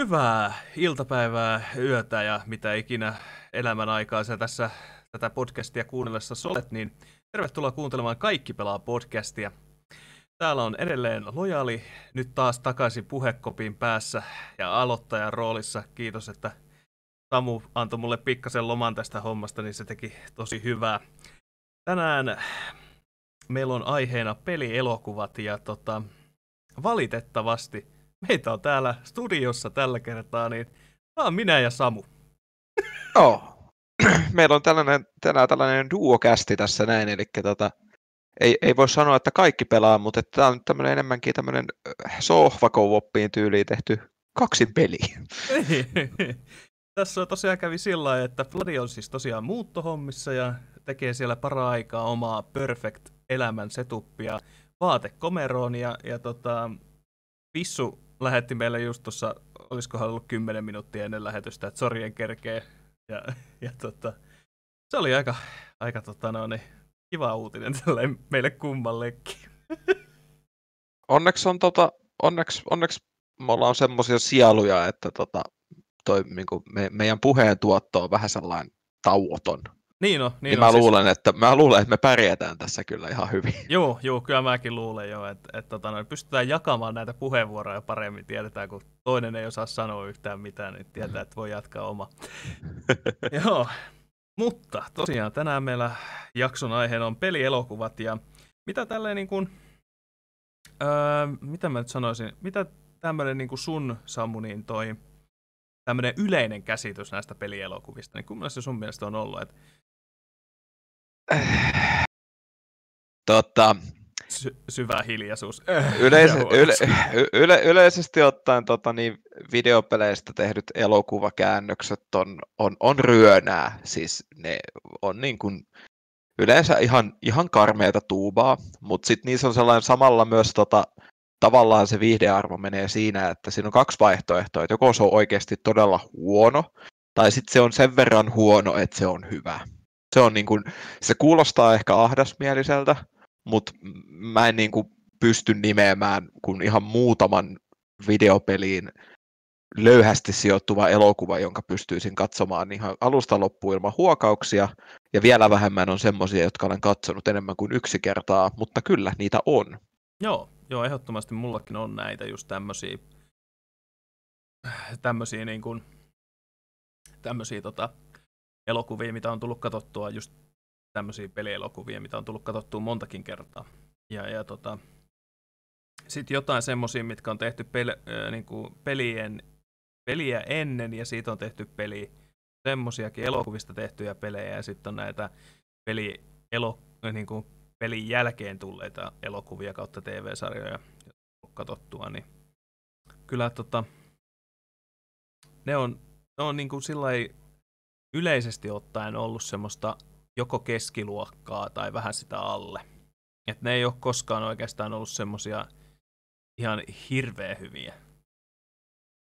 Hyvää iltapäivää, yötä ja mitä ikinä elämän aikaa sä tässä tätä podcastia kuunnellessa olet, niin tervetuloa kuuntelemaan Kaikki pelaa podcastia. Täällä on edelleen Lojaali, nyt taas takaisin puhekopin päässä ja aloittajan roolissa. Kiitos, että Samu antoi mulle pikkasen loman tästä hommasta, niin se teki tosi hyvää. Tänään meillä on aiheena pelielokuvat ja tota, valitettavasti meitä on täällä studiossa tällä kertaa, niin tämä on minä ja Samu. Joo. Meillä on tällainen, tänään tällainen duokästi tässä näin, eli tota, ei, ei voi sanoa, että kaikki pelaa, mutta tämä on tämmöinen enemmänkin tämmöinen sohvakouvoppiin tyyliin tehty kaksin peli. Tässä tosiaan kävi sillä että Vladi on siis tosiaan muuttohommissa ja tekee siellä para-aikaa omaa perfect elämän setuppia vaatekomeroon ja, ja tota, Pissu lähetti meille just tuossa, olisikohan ollut 10 minuuttia ennen lähetystä, että sorien kerkee. Ja, ja tota, se oli aika, aika tota, no, niin, kiva uutinen meille kummallekin. Onneksi on tota, onneksi, onneksi me ollaan semmoisia sieluja, että tota, toi, niin kuin me, meidän puheen tuotto on vähän sellainen tauoton. Niin on. Niin, niin on, mä, siis... luulen, että, mä luulen, että me pärjätään tässä kyllä ihan hyvin. Joo, joo kyllä mäkin luulen jo, että, että tota, pystytään jakamaan näitä puheenvuoroja paremmin. Tiedetään, kun toinen ei osaa sanoa yhtään mitään, niin tietää, että voi jatkaa oma. joo, mutta tosiaan tänään meillä jakson aiheena on pelielokuvat ja mitä tälleen niin kuin, öö, mitä mä nyt sanoisin, mitä tämmöinen niin kuin sun Samu, niin toi tämmöinen yleinen käsitys näistä pelielokuvista, niin kumman se sun mielestä on ollut, että Tota, Sy- syvä hiljaisuus. Yleis- yle- yle- yleisesti ottaen tota, niin videopeleistä tehdyt elokuvakäännökset on, on, on ryönää. Siis ne on niin kuin yleensä ihan, ihan karmeita tuubaa, mutta sitten niissä on sellainen samalla myös tota, tavallaan se viihdearvo menee siinä, että siinä on kaksi vaihtoehtoa, että joko se on oikeasti todella huono, tai sitten se on sen verran huono, että se on hyvä. Se, on niin kuin, se kuulostaa ehkä ahdasmieliseltä, mutta mä en niin kuin pysty nimeämään kuin ihan muutaman videopeliin löyhästi sijoittuva elokuva, jonka pystyisin katsomaan ihan alusta loppuun ilman huokauksia, ja vielä vähemmän on semmoisia, jotka olen katsonut enemmän kuin yksi kertaa, mutta kyllä, niitä on. Joo, joo ehdottomasti mullakin on näitä just tämmöisiä, tämmöisiä niin kuin, tämmöisiä tota, elokuvia, mitä on tullut katsottua, just tämmöisiä pelielokuvia, mitä on tullut katsottua montakin kertaa. Ja, ja tota, sitten jotain semmoisia, mitkä on tehty pel, äh, niin kuin pelien, peliä ennen, ja siitä on tehty peli, semmoisiakin elokuvista tehtyjä pelejä, ja sitten on näitä peli, elo, niin kuin pelin jälkeen tulleita elokuvia kautta TV-sarjoja katsottua, niin kyllä tota, ne on, ne on niin kuin sillä yleisesti ottaen ollut semmoista joko keskiluokkaa tai vähän sitä alle. Et ne ei ole koskaan oikeastaan ollut semmoisia ihan hirveän hyviä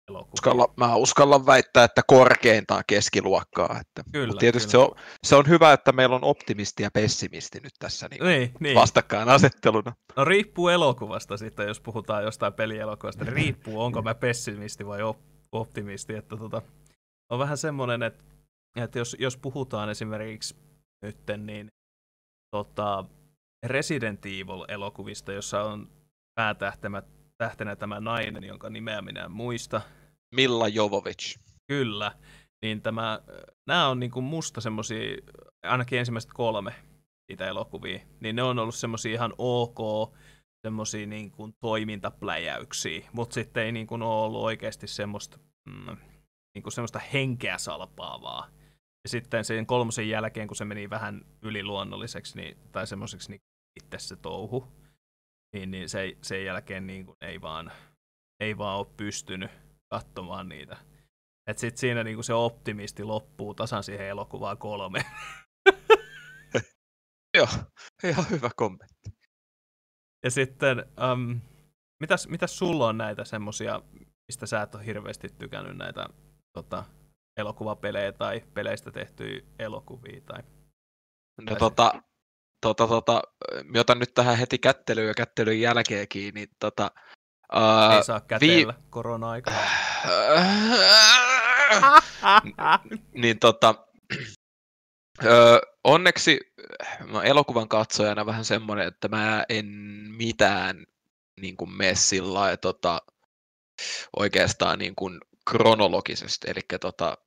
elokuvia. Uskalla, mä uskallan väittää, että korkeintaan keskiluokkaa. Että, kyllä, tietysti kyllä. Se, on, se on hyvä, että meillä on optimisti ja pessimisti nyt tässä niin niin, niin. vastakkainasetteluna. No riippuu elokuvasta sitten, jos puhutaan jostain pelielokuvasta. Niin riippuu, onko mä pessimisti vai optimisti. Että tota, on vähän semmoinen, että että jos, jos puhutaan esimerkiksi nytten, niin tota, Resident Evil-elokuvista, jossa on päätähtenä tähtenä tämä nainen, jonka nimeä minä en muista. Milla Jovovich. Kyllä. Niin tämä, nämä on niin kuin musta semmosia, ainakin ensimmäiset kolme niitä elokuvia, niin ne on ollut semmosia ihan ok, semmosia niin kuin toimintapläjäyksiä, mutta sitten ei niin kuin ole ollut oikeasti semmoista, mm, niin kuin semmoista henkeä salpaavaa sitten sen kolmosen jälkeen, kun se meni vähän yliluonnolliseksi niin, tai semmoiseksi niin itse se touhu, niin, niin se, sen jälkeen niin kuin ei, vaan, ei vaan ole pystynyt katsomaan niitä. Et sit siinä niin kuin se optimisti loppuu tasan siihen elokuvaan kolme. Joo, ihan hyvä kommentti. Ja sitten, um, mitäs, mitäs sulla on näitä semmosia, mistä sä et ole hirveästi tykännyt näitä tota, elokuvapelejä tai peleistä tehtyjä elokuvia? Tai... No tota, tota, tota, mä otan nyt tähän heti kättelyyn ja kättelyn jälkeenkin, niin tota, uh, Ei saa kätellä vi- korona-aikaa. niin tota, öö, onneksi mä elokuvan katsojana vähän semmoinen, että mä en mitään niin kuin mene sillä tota, oikeastaan niin kuin kronologisesti. Eli tota,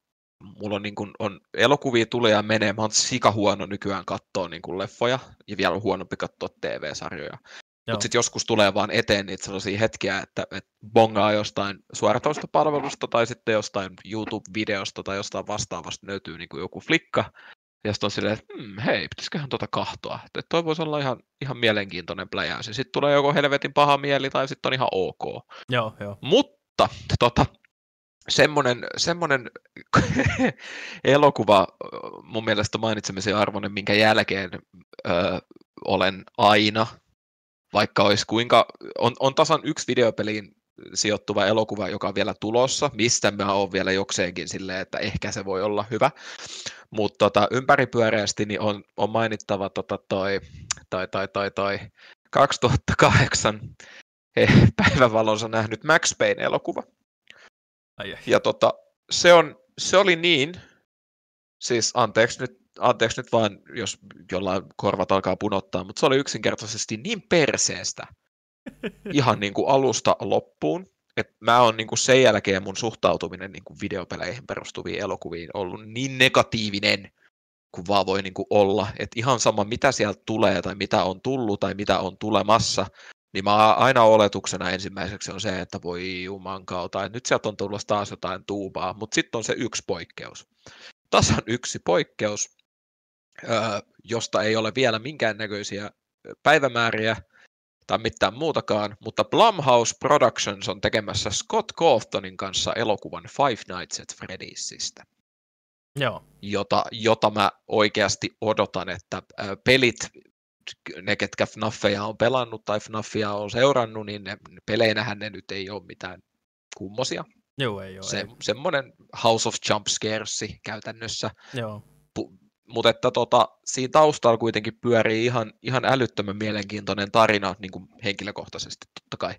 mulla on, niin kuin, on elokuvia tulee ja menee. Mä oon sika huono nykyään katsoa niin kuin leffoja ja vielä huonompi katsoa TV-sarjoja. Mutta sitten joskus tulee vaan eteen niitä sellaisia hetkiä, että, että bongaa jostain suoratoistopalvelusta tai sitten jostain YouTube-videosta tai jostain vastaavasta löytyy niin joku flikka. Ja sitten on silleen, että hmm, hei, pitäisiköhän tuota kahtoa. Että toi voisi olla ihan, ihan mielenkiintoinen pläjäys. Sitten tulee joko helvetin paha mieli tai sitten on ihan ok. Joo, joo. Mutta tota, semmoinen, semmoinen elokuva mun mielestä mainitsemisen arvoinen, minkä jälkeen ö, olen aina vaikka olisi kuinka, on, on tasan yksi videopeliin sijoittuva elokuva, joka on vielä tulossa, mistä mä oon vielä jokseenkin silleen, että ehkä se voi olla hyvä. Mutta tota, ympäripyöreästi niin on, on mainittava tota toi, toi, toi, toi, toi 2008 päivävalonsa nähnyt Max Payne-elokuva. Ai, ai. Ja tota, se, on, se oli niin, siis anteeksi nyt anteeksi nyt vaan, jos jollain korvat alkaa punottaa, mutta se oli yksinkertaisesti niin perseestä ihan niin kuin alusta loppuun, että mä oon niin kuin sen jälkeen mun suhtautuminen niin kuin videopeleihin perustuviin elokuviin ollut niin negatiivinen kuin vaan voi niin kuin olla, että ihan sama mitä sieltä tulee tai mitä on tullut tai mitä on tulemassa, niin mä aina oletuksena ensimmäiseksi on se, että voi juman kautta, että nyt sieltä on tullut taas jotain tuubaa, mutta sitten on se yksi poikkeus. Tasan yksi poikkeus, josta ei ole vielä minkäännäköisiä päivämääriä tai mitään muutakaan, mutta Blumhouse Productions on tekemässä Scott Cawthonin kanssa elokuvan Five Nights at Freddy'sistä. Joo. Jota, jota mä oikeasti odotan, että pelit, ne ketkä FNAFeja on pelannut tai FNAFia on seurannut, niin ne, peleinähän ne nyt ei ole mitään kummosia. Joo, ei ole. Se, ei. Semmoinen House of Jump Scaresi käytännössä. Joo mutta että tota, siinä taustalla kuitenkin pyörii ihan, ihan älyttömän mielenkiintoinen tarina niin kuin henkilökohtaisesti totta kai.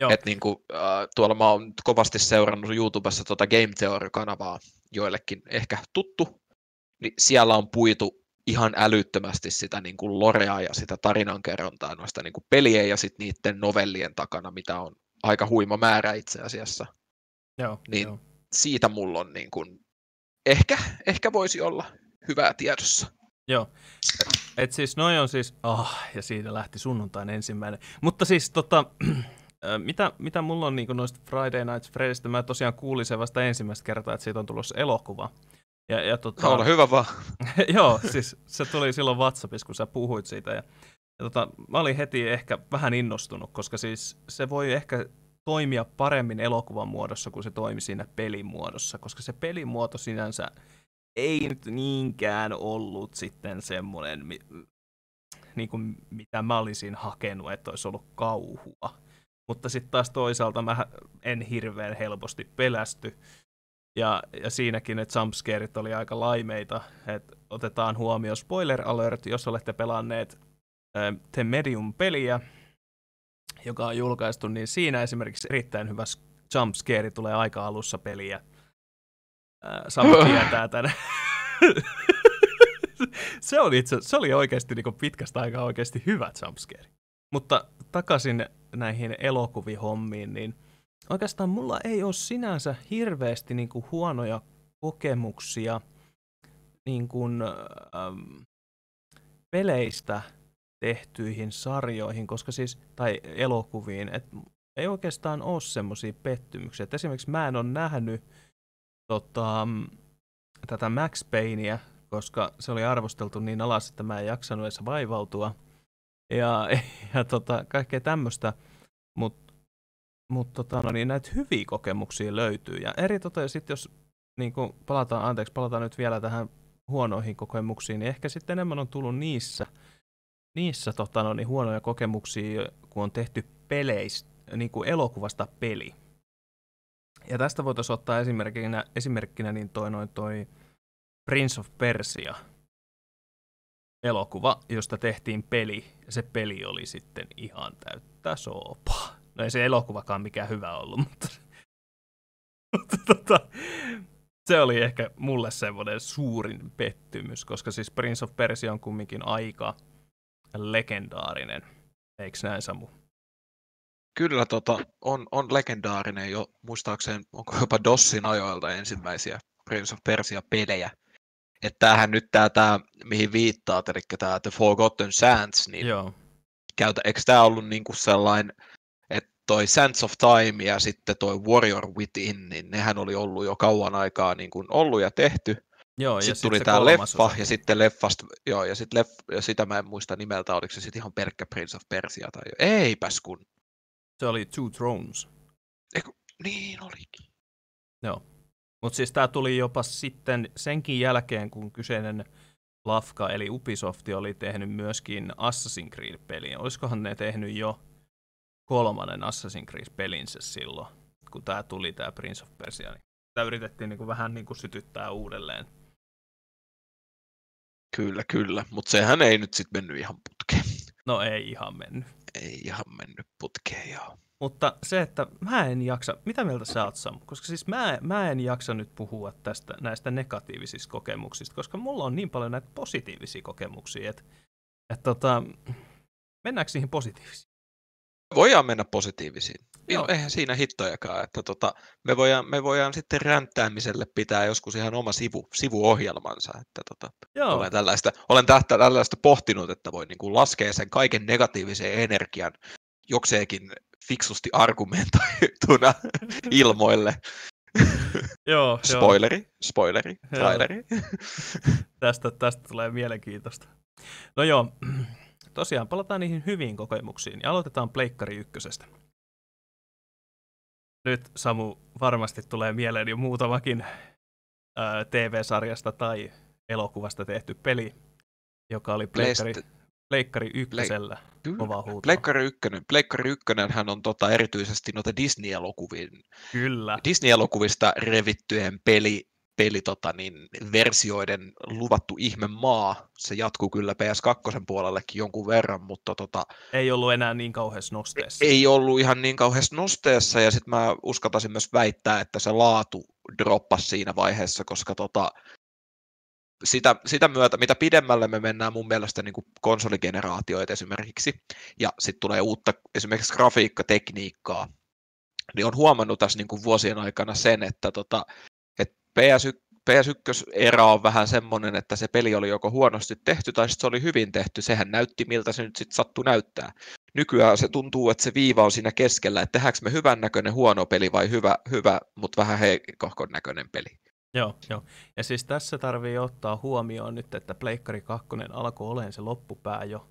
Joo. Et niin kuin, äh, tuolla mä oon kovasti seurannut YouTubessa tota Game Theory-kanavaa, joillekin ehkä tuttu, niin siellä on puitu ihan älyttömästi sitä niin kuin lorea ja sitä tarinankerrontaa noista niin kuin pelien ja sitten niiden novellien takana, mitä on aika huima määrä itse asiassa. Joo, niin joo. siitä mulla on niin kuin, ehkä, ehkä voisi olla hyvää tiedossa. Joo. Et siis noin on siis, oh, ja siitä lähti sunnuntain ensimmäinen. Mutta siis tota, mitä, mitä mulla on niin noista Friday Nights Freddystä, mä tosiaan kuulin sen vasta ensimmäistä kertaa, että siitä on tulossa elokuva. Ja, ja tota, Ole hyvä vaan. joo, siis se tuli silloin WhatsAppissa, kun sä puhuit siitä. Ja, ja tota, mä olin heti ehkä vähän innostunut, koska siis se voi ehkä toimia paremmin elokuvan muodossa kuin se toimi siinä pelin muodossa, koska se pelimuoto sinänsä ei nyt niinkään ollut sitten semmoinen, niin kuin mitä mä olisin hakenut, että olisi ollut kauhua. Mutta sitten taas toisaalta mä en hirveän helposti pelästy. Ja, ja siinäkin, että jumpscareit oli aika laimeita. että otetaan huomioon spoiler alert, jos olette pelanneet äh, The Medium-peliä, joka on julkaistu, niin siinä esimerkiksi erittäin hyvä jumpscare tulee aika alussa peliä. Samu tietää tänne. se, oli itse, se oli oikeasti niin pitkästä aikaa oikeasti hyvä jumpscare. Mutta takaisin näihin elokuvihommiin, niin oikeastaan mulla ei ole sinänsä hirveästi niin kuin huonoja kokemuksia niin kuin, ähm, peleistä tehtyihin sarjoihin, koska siis, tai elokuviin, että ei oikeastaan ole semmoisia pettymyksiä. Et esimerkiksi mä en ole nähnyt tota, tätä Max Payneä, koska se oli arvosteltu niin alas, että mä en jaksanut edes vaivautua. Ja, ja tota, kaikkea tämmöistä, mutta mut, tota, no niin, näitä hyviä kokemuksia löytyy. Ja eri tota, sitten jos niin kun palataan, anteeksi, palataan nyt vielä tähän huonoihin kokemuksiin, niin ehkä sitten enemmän on tullut niissä, niissä tota, no niin, huonoja kokemuksia, kun on tehty peleistä, niin kuin elokuvasta peli. Ja tästä voitaisiin ottaa esimerkkinä, esimerkkinä niin toi, noin toi Prince of Persia elokuva, josta tehtiin peli, ja se peli oli sitten ihan täyttä soopaa. No ei se elokuvakaan mikään hyvä ollut, mutta Mutta tota, se oli ehkä mulle semmoinen suurin pettymys, koska siis Prince of Persia on kumminkin aika legendaarinen. Eikö näin Samu? Kyllä tota, on, on legendaarinen jo, muistaakseni, onko jopa Dossin ajoilta ensimmäisiä Prince of Persia-pelejä. Että tämähän nyt tämä, tämä mihin viittaat, eli tämä The Forgotten Sands, niin Joo. käytä, eikö tämä ollut niinku sellainen, toi Sands of Time ja sitten toi Warrior Within, niin nehän oli ollut jo kauan aikaa niin kuin ollut ja tehty. Joo, ja Sitten sit tuli tämä leffa, osa. ja sitten leffasta, joo, ja sitten leff, ja sitä mä en muista nimeltä, oliko se sitten ihan pelkkä Prince of Persia tai jo. Eipäs kun. Se oli Two Thrones. Niin olikin. Joo. Mutta siis tämä tuli jopa sitten senkin jälkeen, kun kyseinen Lafka eli Ubisoft oli tehnyt myöskin Assassin's Creed-pelin. Olisikohan ne tehnyt jo kolmannen Assassin's Creed-pelinsä silloin, kun tämä tuli, tämä Prince of Persia. Niin Tämä yritettiin niinku vähän niinku sytyttää uudelleen. Kyllä, kyllä. Mutta sehän ei nyt sitten mennyt ihan putkeen. No ei ihan mennyt. Ei ihan mennyt putkeen, joo. Mutta se, että mä en jaksa, mitä mieltä sä oot Samu? Koska siis mä, mä en jaksa nyt puhua tästä, näistä negatiivisista kokemuksista, koska mulla on niin paljon näitä positiivisia kokemuksia, että, että tota, mennäänkö niihin positiivisiin? Voidaan mennä positiivisiin. Joo. Eihän siinä hittojakaan, että tota, me, voidaan, me voidaan sitten ränttäämiselle pitää joskus ihan oma sivu, sivuohjelmansa. Että tota, Joo, olen tällaista, olen tähtä, tällaista pohtinut, että voi niin kuin laskea sen kaiken negatiivisen energian jokseenkin fiksusti argumentoituna ilmoille. joo, joo. Spoileri, spoileri, Joo. traileri. Tästä, tästä tulee mielenkiintoista. No joo, tosiaan palataan niihin hyviin kokemuksiin ja aloitetaan Pleikkari ykkösestä. Nyt Samu varmasti tulee mieleen jo muutamakin TV-sarjasta tai elokuvasta tehty peli, joka oli Pleikkari, Pleikkari ykkösellä. Kova huuto. Pleikkari 1, Pleikkari 1 hän on tota erityisesti noita Disney-elokuvien Kyllä. Disney-elokuvista revittyjen peli, peli tota, niin, versioiden luvattu ihme maa. Se jatkuu kyllä PS2 puolellekin jonkun verran, mutta tota, Ei ollut enää niin kauheassa nosteessa. ei ollut ihan niin kauheassa nosteessa, ja sitten mä uskaltaisin myös väittää, että se laatu droppasi siinä vaiheessa, koska tota, sitä, sitä myötä, mitä pidemmälle me mennään mun mielestä niin kuin konsoligeneraatioita esimerkiksi, ja sitten tulee uutta esimerkiksi grafiikkatekniikkaa, niin on huomannut tässä niin kuin vuosien aikana sen, että, tota, PS1, PS1-era on vähän semmoinen, että se peli oli joko huonosti tehty tai se oli hyvin tehty. Sehän näytti, miltä se nyt sitten sattui näyttää. Nykyään se tuntuu, että se viiva on siinä keskellä, että tehdäänkö me hyvän näköinen huono peli vai hyvä, hyvä mutta vähän heikohkon näköinen peli. Joo, joo. Ja siis tässä tarvii ottaa huomioon nyt, että Pleikkari 2 alkoi olemaan se loppupää jo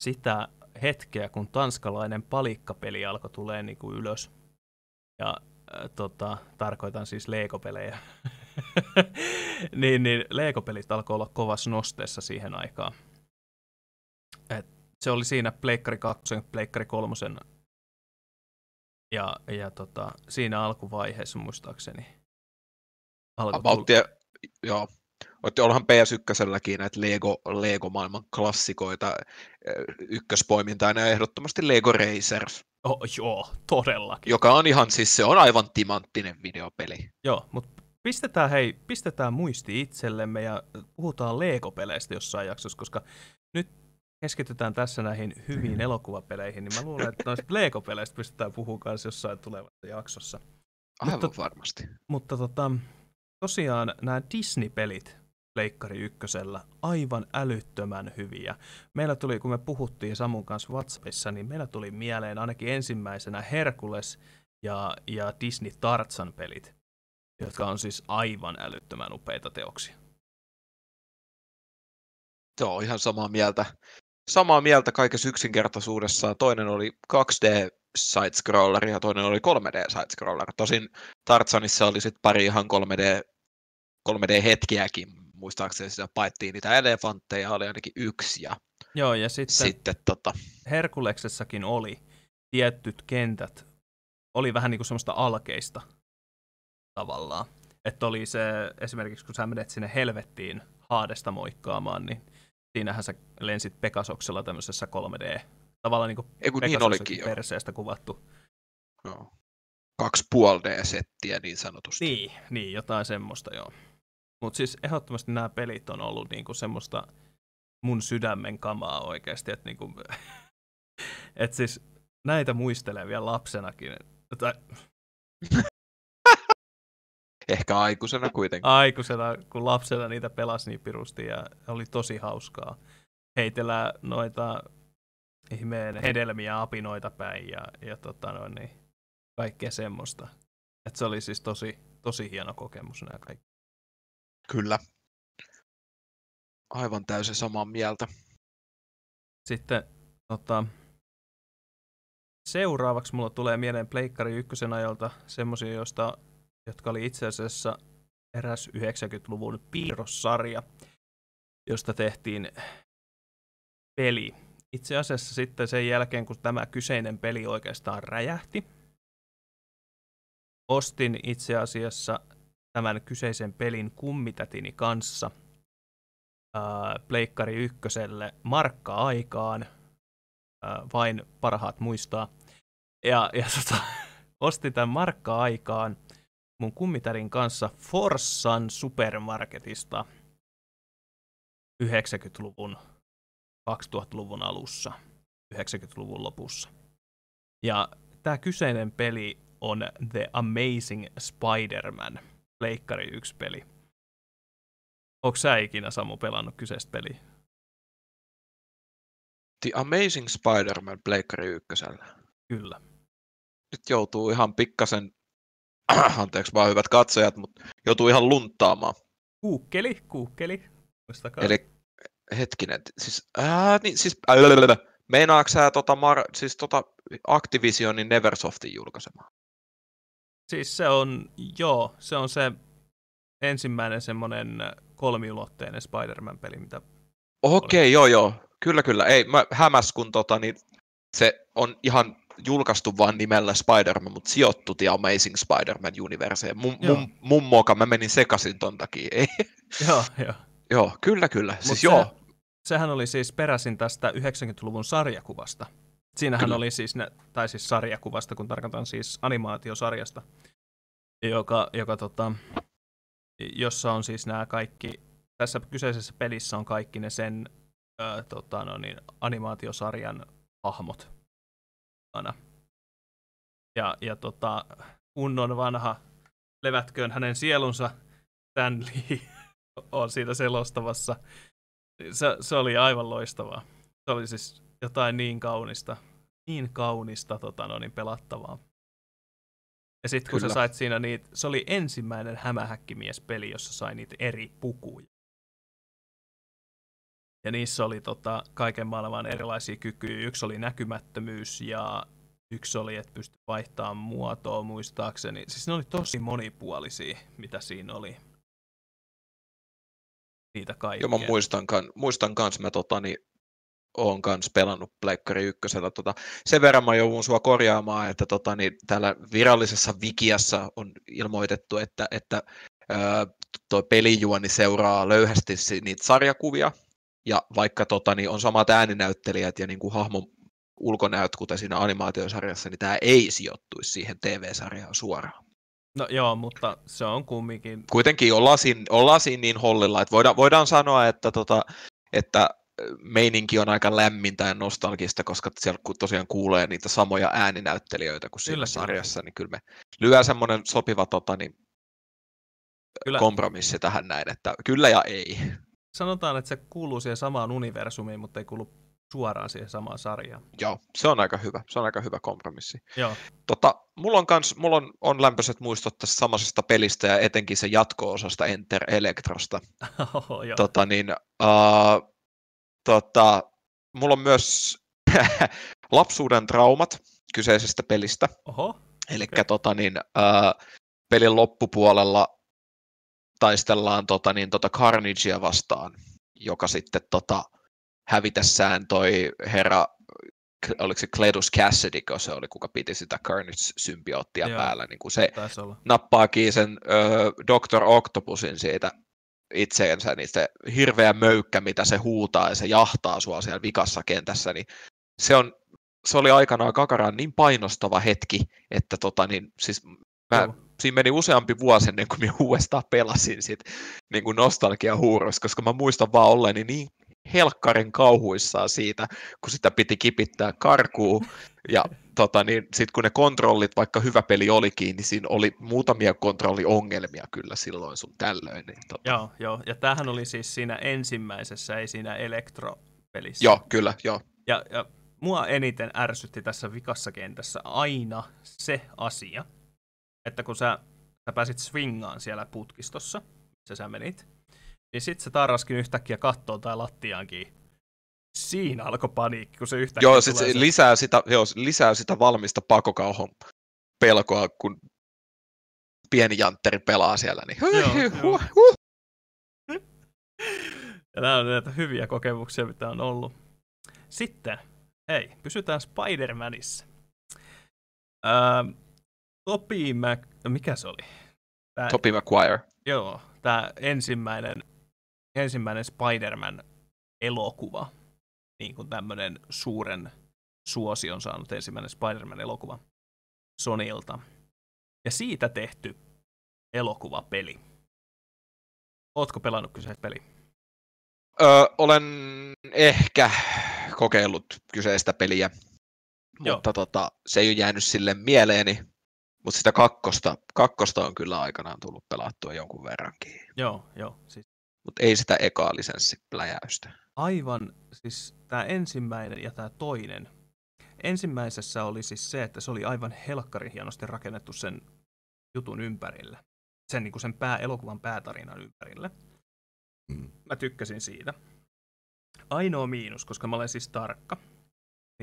sitä hetkeä, kun tanskalainen palikkapeli alkoi tulee niin kuin ylös. Ja tota, tarkoitan siis Lego-pelejä. niin, niin Lego-pelit alkoi olla kovassa nosteessa siihen aikaan. Et se oli siinä Pleikkari 2, Pleikkari 3 ja, ja tota, siinä alkuvaiheessa muistaakseni. About, joo. Otti onhan PS1 näitä Lego, Lego-maailman klassikoita, ykköspoiminta ja ehdottomasti Lego Racers, Oh, joo, todellakin. joka on ihan siis se on aivan timanttinen videopeli. Joo, mutta pistetään, hei, pistetään muisti itsellemme ja puhutaan Lego-peleistä jossain jaksossa, koska nyt keskitytään tässä näihin hyviin elokuvapeleihin, niin mä luulen, että noista Lego-peleistä pystytään puhumaan kanssa jossain tulevassa jaksossa. Aivan Mutta- varmasti. Mutta tota, tosiaan nämä Disney-pelit Pleikkari ykkösellä aivan älyttömän hyviä. Meillä tuli, kun me puhuttiin Samun kanssa WhatsAppissa, niin meillä tuli mieleen ainakin ensimmäisenä Herkules ja, ja Disney Tarzan pelit, jotka on siis aivan älyttömän upeita teoksia. Joo, ihan samaa mieltä. Samaa mieltä kaikessa yksinkertaisuudessaan. Toinen oli 2D side-scroller ja toinen oli 3D side-scroller. Tosin Tarzanissa oli sitten pari ihan 3D, 3D-hetkiäkin. Muistaakseni sitä paettiin niitä elefantteja, oli ainakin yksi. Ja Joo, ja sitten, sitten tota, Herkuleksessakin oli tietyt kentät, oli vähän niin kuin semmoista alkeista tavallaan. Että oli se, esimerkiksi kun sä menet sinne helvettiin haadesta moikkaamaan, niin siinähän sä lensit Pegasoksella tämmöisessä 3D, tavallaan niin kuin niin olikin jo. perseestä kuvattu. Joo. 2,5D-settiä niin sanotusti. Niin, niin jotain semmoista joo. Mutta siis ehdottomasti nämä pelit on ollut niinku semmoista mun sydämen kamaa oikeasti, että niinku, et siis näitä muistelee vielä lapsenakin. Tai... Ehkä aikuisena kuitenkin. Aikuisena, kun lapsena niitä pelasi niin pirusti ja oli tosi hauskaa. Heitellä noita ihmeen hedelmiä apinoita päin ja, ja tota noin, niin, kaikkea semmoista. Et se oli siis tosi, tosi hieno kokemus nämä kaikki. Kyllä. Aivan täysin samaa mieltä. Sitten tota, seuraavaksi mulla tulee mieleen Pleikkari ykkösen ajalta semmoisia, joista, jotka oli itse asiassa eräs 90-luvun piirrossarja, josta tehtiin peli. Itse asiassa sitten sen jälkeen, kun tämä kyseinen peli oikeastaan räjähti, ostin itse asiassa tämän kyseisen pelin kummitätini kanssa Pleikkari ykköselle markka-aikaan, vain parhaat muistaa. Ja, ja tota, ostin tämän markka-aikaan mun kummitärin kanssa Forssan supermarketista 90-luvun, 2000-luvun alussa, 90-luvun lopussa. Ja tämä kyseinen peli on The Amazing Spider-Man, Pleikkari 1 peli. Onko sä ikinä Samu pelannut kyseistä peliä? The Amazing Spider-Man Pleikkari ykkösellä. Kyllä. Nyt joutuu ihan pikkasen, anteeksi vaan hyvät katsojat, mutta joutuu ihan lunttaamaan. Kuukkeli, kuukkeli. Muistakaa. Eli hetkinen, siis, ää, niin, siis ää, meinaatko sä tota, Mar- siis tota Activisionin Neversoftin julkaisemaa? Siis se on, joo, se on se ensimmäinen semmoinen kolmiulotteinen Spider-Man-peli, mitä... Okei, okay, joo, joo. Kyllä, kyllä. Ei, mä hämäs, kun tota, niin se on ihan julkaistu vaan nimellä Spider-Man, mutta sijoittu The Amazing Spider-Man universeen. Mun, mun, mun mä menin sekaisin ton takia. Ei. Joo, joo. joo, kyllä, kyllä. Siis se, joo. Sehän oli siis peräisin tästä 90-luvun sarjakuvasta. Siinähän Kyllä. oli siis, ne, tai siis sarjakuvasta, kun tarkoitan siis animaatiosarjasta, joka, joka tota, jossa on siis nämä kaikki, tässä kyseisessä pelissä on kaikki ne sen ö, tota, no niin, animaatiosarjan hahmot. Ja, ja tota, kunnon vanha, levätköön hänen sielunsa, Stanley on siitä selostavassa. Se, se oli aivan loistavaa. Se oli siis jotain niin kaunista, niin kaunista tota, no niin, pelattavaa. Ja sitten kun Kyllä. sä sait siinä niitä, se oli ensimmäinen hämähäkkimies-peli, jossa sai niitä eri pukuja. Ja niissä oli tota, kaiken maailman erilaisia kykyjä. Yksi oli näkymättömyys ja yksi oli, että pystyi vaihtamaan muotoa muistaakseni. Siis ne oli tosi monipuolisia, mitä siinä oli. Niitä kaikkea. Joo, mä muistan, muistan kans, mä tota, niin, oon kanssa pelannut Pleikkari ykkösellä. Tota, sen verran mä joudun sua korjaamaan, että tota, niin täällä virallisessa Wikiassa on ilmoitettu, että, että tuo pelijuoni seuraa löyhästi niitä sarjakuvia, ja vaikka tota, niin on samat ääninäyttelijät ja niin kuin hahmon ulkonäöt, kuten siinä animaatiosarjassa, niin tämä ei sijoittuisi siihen TV-sarjaan suoraan. No joo, mutta se on kumminkin... Kuitenkin ollaan siinä, ollaan siinä niin hollilla, että voidaan, voidaan sanoa, että, tota, että meininki on aika lämmintä ja nostalgista, koska siellä tosiaan kuulee niitä samoja ääninäyttelijöitä kuin siinä sarjassa, niin kyllä me lyö semmoinen sopiva tota, niin, kyllä. kompromissi tähän näin, että kyllä ja ei. Sanotaan, että se kuuluu siihen samaan universumiin, mutta ei kuulu suoraan siihen samaan sarjaan. Joo, se on aika hyvä. Se on aika hyvä kompromissi. Joo. Tota, mulla on, kans, mulla on, on lämpöiset muistot tästä samaisesta pelistä ja etenkin se jatko-osasta Enter Electrosta. Oho, joo. Tota, niin, uh, tota, mulla on myös lapsuuden traumat kyseisestä pelistä. Oho. Eli okay. tota, niin, pelin loppupuolella taistellaan tota, niin, tota Carnagea vastaan, joka sitten tota, hävitessään toi herra, oliko se Cledus Cassidy, kun se oli, kuka piti sitä Carnage-symbioottia Joo, päällä, niin kun se nappaakin sen ö, Dr. Octopusin siitä itseensä, niin se hirveä möykkä, mitä se huutaa ja se jahtaa sua siellä vikassa kentässä, niin se on se oli aikanaan Kakaraan niin painostava hetki, että tota, niin, siis mä, Joo. siinä meni useampi vuosi ennen kuin minä uudestaan pelasin sit, niin kuin nostalgia huuroissa, koska mä muistan vaan olleeni niin helkkarin kauhuissaan siitä, kun sitä piti kipittää karkuun. Ja tota, niin, sitten kun ne kontrollit, vaikka hyvä peli olikin, niin siinä oli muutamia kontrolliongelmia kyllä silloin sun tällöin. Niin, tota, Joo, joo. Ja tämähän oli siis siinä ensimmäisessä, ei siinä elektropelissä. joo, kyllä, joo. Ja, ja mua eniten ärsytti tässä vikassa kentässä aina se asia, että kun sä, sä pääsit swingaan siellä putkistossa, missä sä menit, niin sit se tarraskin yhtäkkiä kattoo tai lattiaankin. Siinä alkoi paniikki, kun se yhtäkkiä Joo, sit se lisää, sitä, joo, lisää sitä valmista pakokauhon pelkoa, kun pieni jantteri pelaa siellä. Niin, Joo, huh, huh. Ja nämä on näitä hyviä kokemuksia, mitä on ollut. Sitten, hei, pysytään Spider-Manissa. Öö, Topi Mac... Mikä se oli? Tää, Tobey Maguire. Joo, tämä ensimmäinen, ensimmäinen Spider-Man elokuva, niin kuin tämmöinen suuren suosion saanut ensimmäinen Spider-Man elokuva Sonilta. Ja siitä tehty elokuvapeli. Ootko pelannut kyseistä peliä? Öö, olen ehkä kokeillut kyseistä peliä, Joo. mutta tota, se ei ole jäänyt sille mieleeni. Mutta sitä kakkosta, kakkosta on kyllä aikanaan tullut pelattua jonkun verrankin. Joo, joo. Siis Mutta ei sitä ekaa lisenssipläjäystä. aivan, siis tämä ensimmäinen ja tämä toinen. Ensimmäisessä oli siis se, että se oli aivan helkkarin hienosti rakennettu sen jutun ympärille. Sen, niin kuin sen pää, elokuvan päätarinan ympärille. Mä tykkäsin siitä. Ainoa miinus, koska mä olen siis tarkka,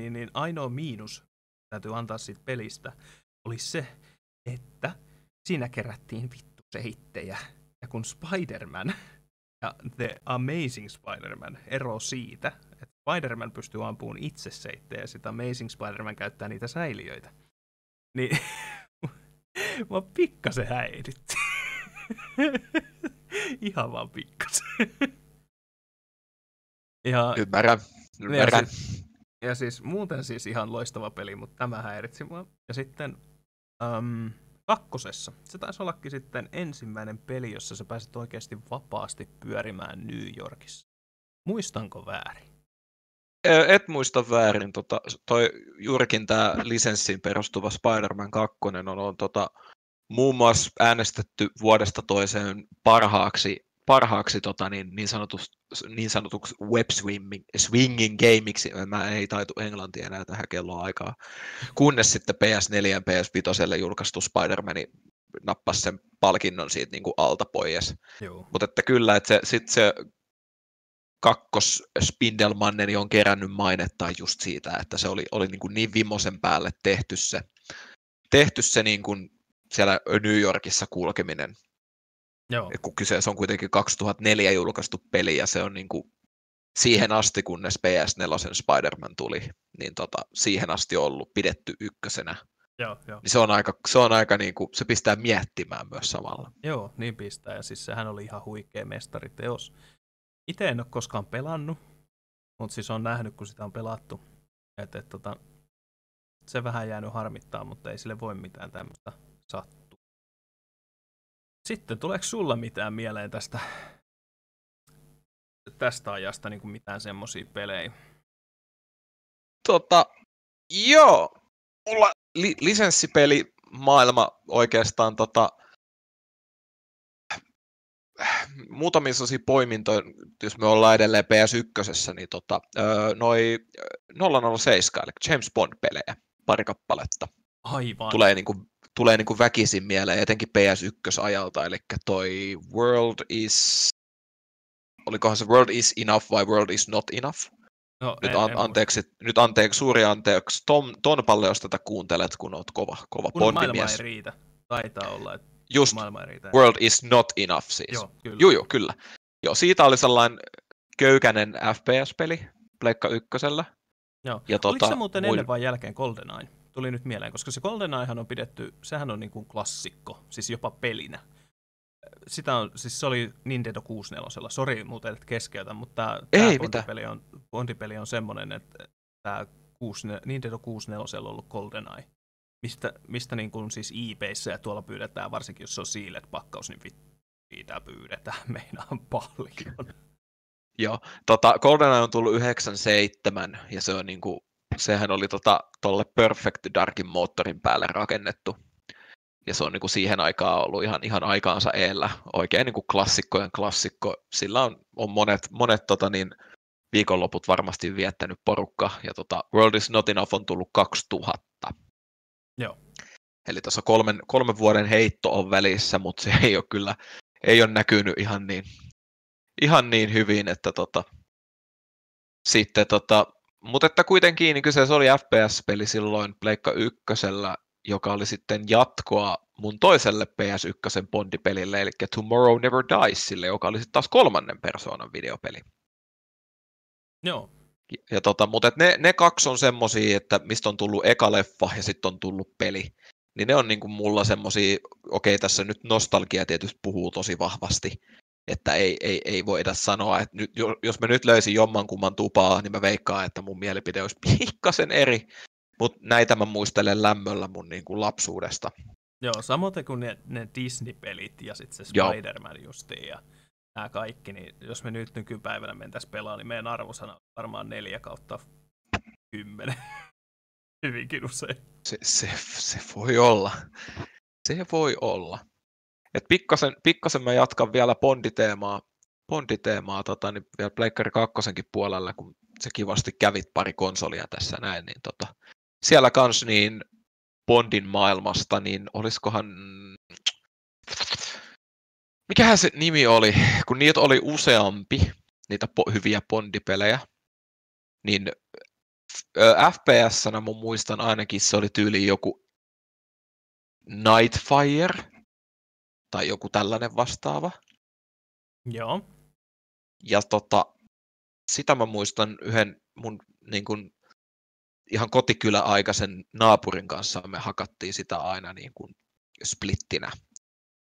niin, niin ainoa miinus täytyy antaa siitä pelistä, oli se, että siinä kerättiin vittu seittejä. Ja kun Spider-Man ja The Amazing Spider-Man ero siitä, että Spider-Man pystyy ampumaan itse seittejä ja sitten Amazing Spider-Man käyttää niitä säiliöitä, niin mä pikkasen häiritti. Ihan vaan pikkasen. ja, Ymmärrän, ymmärrän. ja siis muuten siis ihan loistava peli, mutta tämä häiritsi mua. Ja sitten äm, kakkosessa, se taisi ollakin sitten ensimmäinen peli, jossa sä pääsit oikeasti vapaasti pyörimään New Yorkissa. Muistanko väärin? Et muista väärin, tota, toi, juurikin tämä lisenssiin perustuva Spider-Man 2 on, on tota, muun muassa äänestetty vuodesta toiseen parhaaksi, parhaaksi tota, niin, niin, sanotus, niin sanotuksi web swimming, swinging gameiksi. Mä ei taitu englantia enää tähän kelloa aikaa. Kunnes sitten PS4 ja PS5 julkaistu Spider-Man nappasi sen palkinnon siitä niin kuin alta pois. Mutta että kyllä, että se, sit se kakkos Spindelmannen on kerännyt mainetta just siitä, että se oli, oli niin, kuin niin vimosen päälle tehty se, tehty se niin kuin siellä New Yorkissa kulkeminen, Joo. Kun kyseessä on kuitenkin 2004 julkaistu peli ja se on niin kuin siihen asti, kunnes PS4 Spider-Man tuli, niin tota, siihen asti ollut pidetty ykkösenä. Joo, joo. Niin se on aika, se on aika niin kuin, se pistää miettimään myös samalla. Joo, niin pistää. Ja siis sehän oli ihan huikea mestariteos. Itse en ole koskaan pelannut, mutta siis on nähnyt, kun sitä on pelattu. Et, et, tota, se vähän jäänyt harmittaa, mutta ei sille voi mitään tämmöistä sattua. Sitten tuleeko sulla mitään mieleen tästä, tästä ajasta niin kuin mitään semmoisia pelejä? Tota, joo, mulla li- lisenssipeli maailma oikeastaan tota, muutamia sellaisia poimintoja, jos me ollaan edelleen PS1, niin tota, öö, noi 007, eli James Bond-pelejä, pari kappaletta, Aivan. tulee niinku, tulee niinku väkisin mieleen, etenkin PS1-ajalta, eli toi World is, olikohan se World is enough vai World is not enough? no, Nyt, en- an, en anteeksi, nyt anteeksi, suuri anteeksi Tom, Tonpalle, jos tätä kuuntelet, kun oot kova, kova. Kun maailma bondimies. ei riitä. Taitaa olla, että Just maailma ei riitä. World is not enough siis. Joo, kyllä. Joo, joo, kyllä. Joo, siitä oli sellainen köykäinen FPS-peli Pleikka ykkösellä. Joo. Ja Oliko tota, se muuten muil- ennen vai jälkeen GoldenEye? Tuli nyt mieleen, koska se GoldenEyehan on pidetty, sehän on niin kuin klassikko, siis jopa pelinä. Sitä on, siis se oli Nintendo 64. Sori muuten, että keskeytän, mutta tämä Ei on, Bondipeli on semmoinen, että tämä 64, Nintendo 64 ollut GoldenEye, mistä, mistä niin kuin siis eBayssä ja tuolla pyydetään, varsinkin jos se on Sealed-pakkaus, niin siitä pyydetään meinaan paljon. Joo, tota, GoldenEye on tullut 97 ja se on niinku, sehän oli tota, tolle Perfect Darkin moottorin päälle rakennettu. Ja se on niinku siihen aikaan ollut ihan, ihan aikaansa eellä. Oikein niinku klassikkojen klassikko. Sillä on, on monet, monet tota niin, viikonloput varmasti viettänyt porukka. Ja tota, World is Not Enough on tullut 2000. Joo. Eli tuossa kolmen, kolmen vuoden heitto on välissä, mutta se ei ole kyllä ei ole näkynyt ihan niin, ihan niin hyvin, että tota, sitten tota, mutta että kuitenkin niin kyseessä oli FPS-peli silloin Pleikka ykkösellä, joka oli sitten jatkoa mun toiselle PS1 Bondipelille, eli Tomorrow Never Diesille, joka oli sitten taas kolmannen persoonan videopeli. Joo. Ja, ja tota, mutta ne, ne kaksi on semmosia, että mistä on tullut eka leffa ja sitten on tullut peli. Niin ne on niin kuin mulla semmosia, okei tässä nyt nostalgia tietysti puhuu tosi vahvasti, että ei, ei, ei voida sanoa, että nyt, jos mä nyt löysin jommankumman tupaa, niin mä veikkaan, että mun mielipide olisi pikkasen eri, mutta näitä mä muistelen lämmöllä mun niin kuin lapsuudesta. Joo, samoin kuin ne, ne Disney-pelit ja sitten se Spider-Man justiin ja nämä kaikki, niin jos me nyt nykypäivänä mentäisiin pelaamaan, niin meidän arvosana on varmaan 4 kautta 10. Hyvinkin usein. Se, se, se voi olla. Se voi olla. Et pikkasen, pikkasen mä jatkan vielä Bonditeemaa, Bonditeemaa tota, niin vielä Pleikkari 2 puolella, kun se kivasti kävit pari konsolia tässä näin, niin tota, siellä kans niin Bondin maailmasta, niin olisikohan mikähän se nimi oli, kun niitä oli useampi, niitä po- hyviä Bondipelejä, niin fps mä muistan ainakin se oli tyyli joku Nightfire tai joku tällainen vastaava. Joo. Ja tota, sitä mä muistan yhden mun niin kun, ihan kotikyläaikaisen naapurin kanssa me hakattiin sitä aina niin kuin splittinä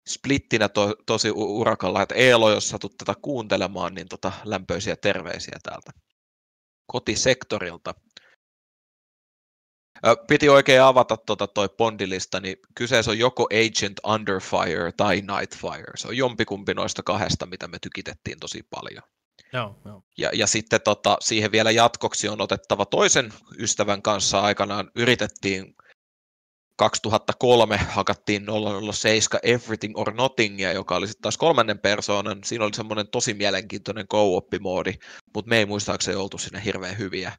splittinä to, tosi urakalla, että Eelo, jos satut tätä kuuntelemaan, niin tota, lämpöisiä terveisiä täältä kotisektorilta. Piti oikein avata tota toi Bondilista, niin kyseessä on joko Agent Under Fire tai Nightfire. Se on jompikumpi noista kahdesta, mitä me tykitettiin tosi paljon. Joo, joo. Ja, ja sitten tota, siihen vielä jatkoksi on otettava toisen ystävän kanssa aikanaan yritettiin 2003 hakattiin 007 Everything or Nothingia, joka oli sitten taas kolmannen persoonan. Siinä oli semmoinen tosi mielenkiintoinen go moodi mutta me ei muistaakseni oltu sinne hirveän hyviä.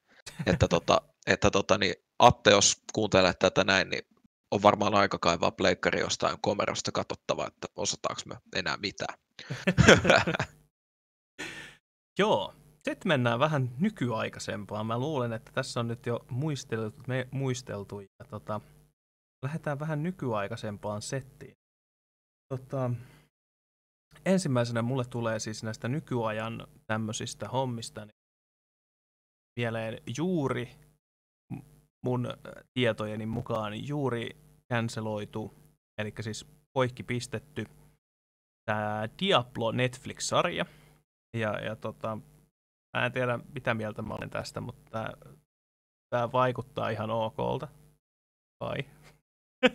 että tota, että tota, niin Atte, jos kuuntelet tätä näin, niin on varmaan aika kaivaa pleikkari jostain komerosta katsottava, että osataanko me enää mitään. Joo, sitten mennään vähän nykyaikaisempaan. Mä luulen, että tässä on nyt jo muisteltu, me muisteltu ja tota, lähdetään vähän nykyaikaisempaan settiin. Tota, ensimmäisenä mulle tulee siis näistä nykyajan tämmöisistä hommista niin mieleen juuri mun tietojeni mukaan juuri canceloitu, eli siis poikki pistetty tämä Diablo Netflix-sarja. Ja, ja tota, mä en tiedä mitä mieltä mä olen tästä, mutta tämä vaikuttaa ihan okolta. Vai?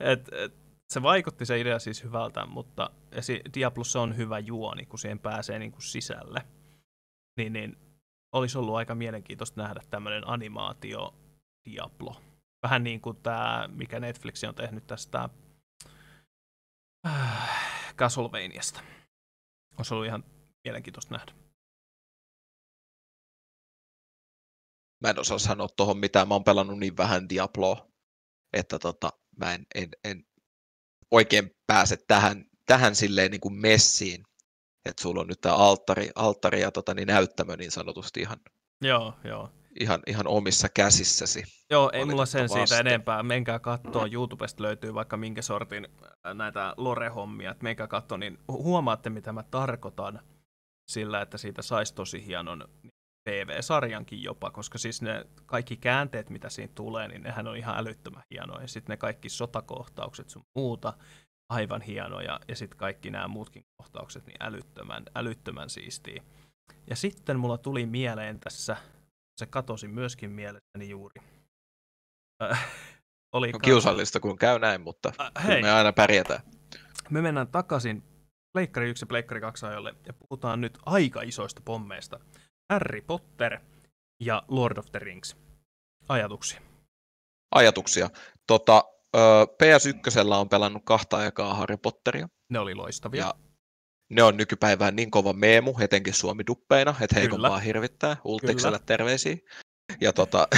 et, et, se vaikutti se idea siis hyvältä, mutta Diablossa on hyvä juoni, kun siihen pääsee niin kuin sisälle. Niin, niin olisi ollut aika mielenkiintoista nähdä tämmöinen animaatio Diablo. Vähän niin kuin tämä, mikä Netflix on tehnyt tästä äh, Castlevaniasta. Olisi ollut ihan mielenkiintoista nähdä. Mä en osaa sanoa tuohon mitään. Mä oon pelannut niin vähän Diabloa, että tota, mä en, en, en oikein pääse tähän, tähän silleen niin kuin messiin, että sulla on nyt tämä alttari, alttari ja tota, niin näyttämö niin sanotusti ihan, joo, joo. Ihan, ihan omissa käsissäsi. Joo, ei mulla sen siitä enempää. Menkää katsoa, YouTubesta löytyy vaikka minkä sortin näitä lore-hommia, että menkää katsoa, niin huomaatte mitä mä tarkoitan sillä, että siitä saisi tosi hienon TV-sarjankin jopa, koska siis ne kaikki käänteet, mitä siinä tulee, niin nehän on ihan älyttömän hienoja. Ja sitten ne kaikki sotakohtaukset sun muuta, aivan hienoja. Ja sitten kaikki nämä muutkin kohtaukset, niin älyttömän, älyttömän siistiä. Ja sitten mulla tuli mieleen tässä se katosi myöskin mielestäni juuri. Äh, oli On kiusallista, kun käy näin, mutta Äh, hei, me aina pärjätään. me mennään takaisin Pleikkari 1 ja Pleikkari 2 ajoille ja puhutaan nyt aika isoista pommeista. Harry Potter ja Lord of the Rings. Ajatuksia. Ajatuksia. Tota, ö, PS1 on pelannut kahta aikaa Harry Potteria. Ne oli loistavia. Ja ne on nykypäivään niin kova meemu, etenkin Suomi-duppeina, että heikompaa Kyllä. hirvittää. Ultikselle Kyllä. terveisiä. Ja tota,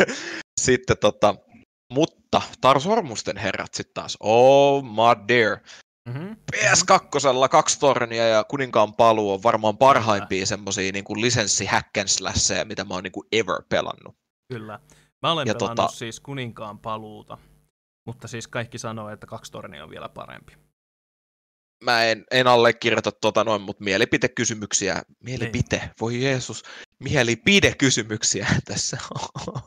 sitten tota, mutta Tar Sormusten herrat sitten taas, oh my dear. Mm-hmm. PS2 kaksi tornia ja Kuninkaan paluu on varmaan parhaimpia semmosia niin kuin lisenssi hack mitä mä oon niin kuin ever pelannut. Kyllä. Mä olen Ja pelannut tota- siis Kuninkaan paluuta, mutta siis kaikki sanoo, että kaksi tornia on vielä parempi. Mä en, en allekirjoita tota noin, mutta mielipitekysymyksiä, mielipite, voi Jeesus, mielipidekysymyksiä tässä on.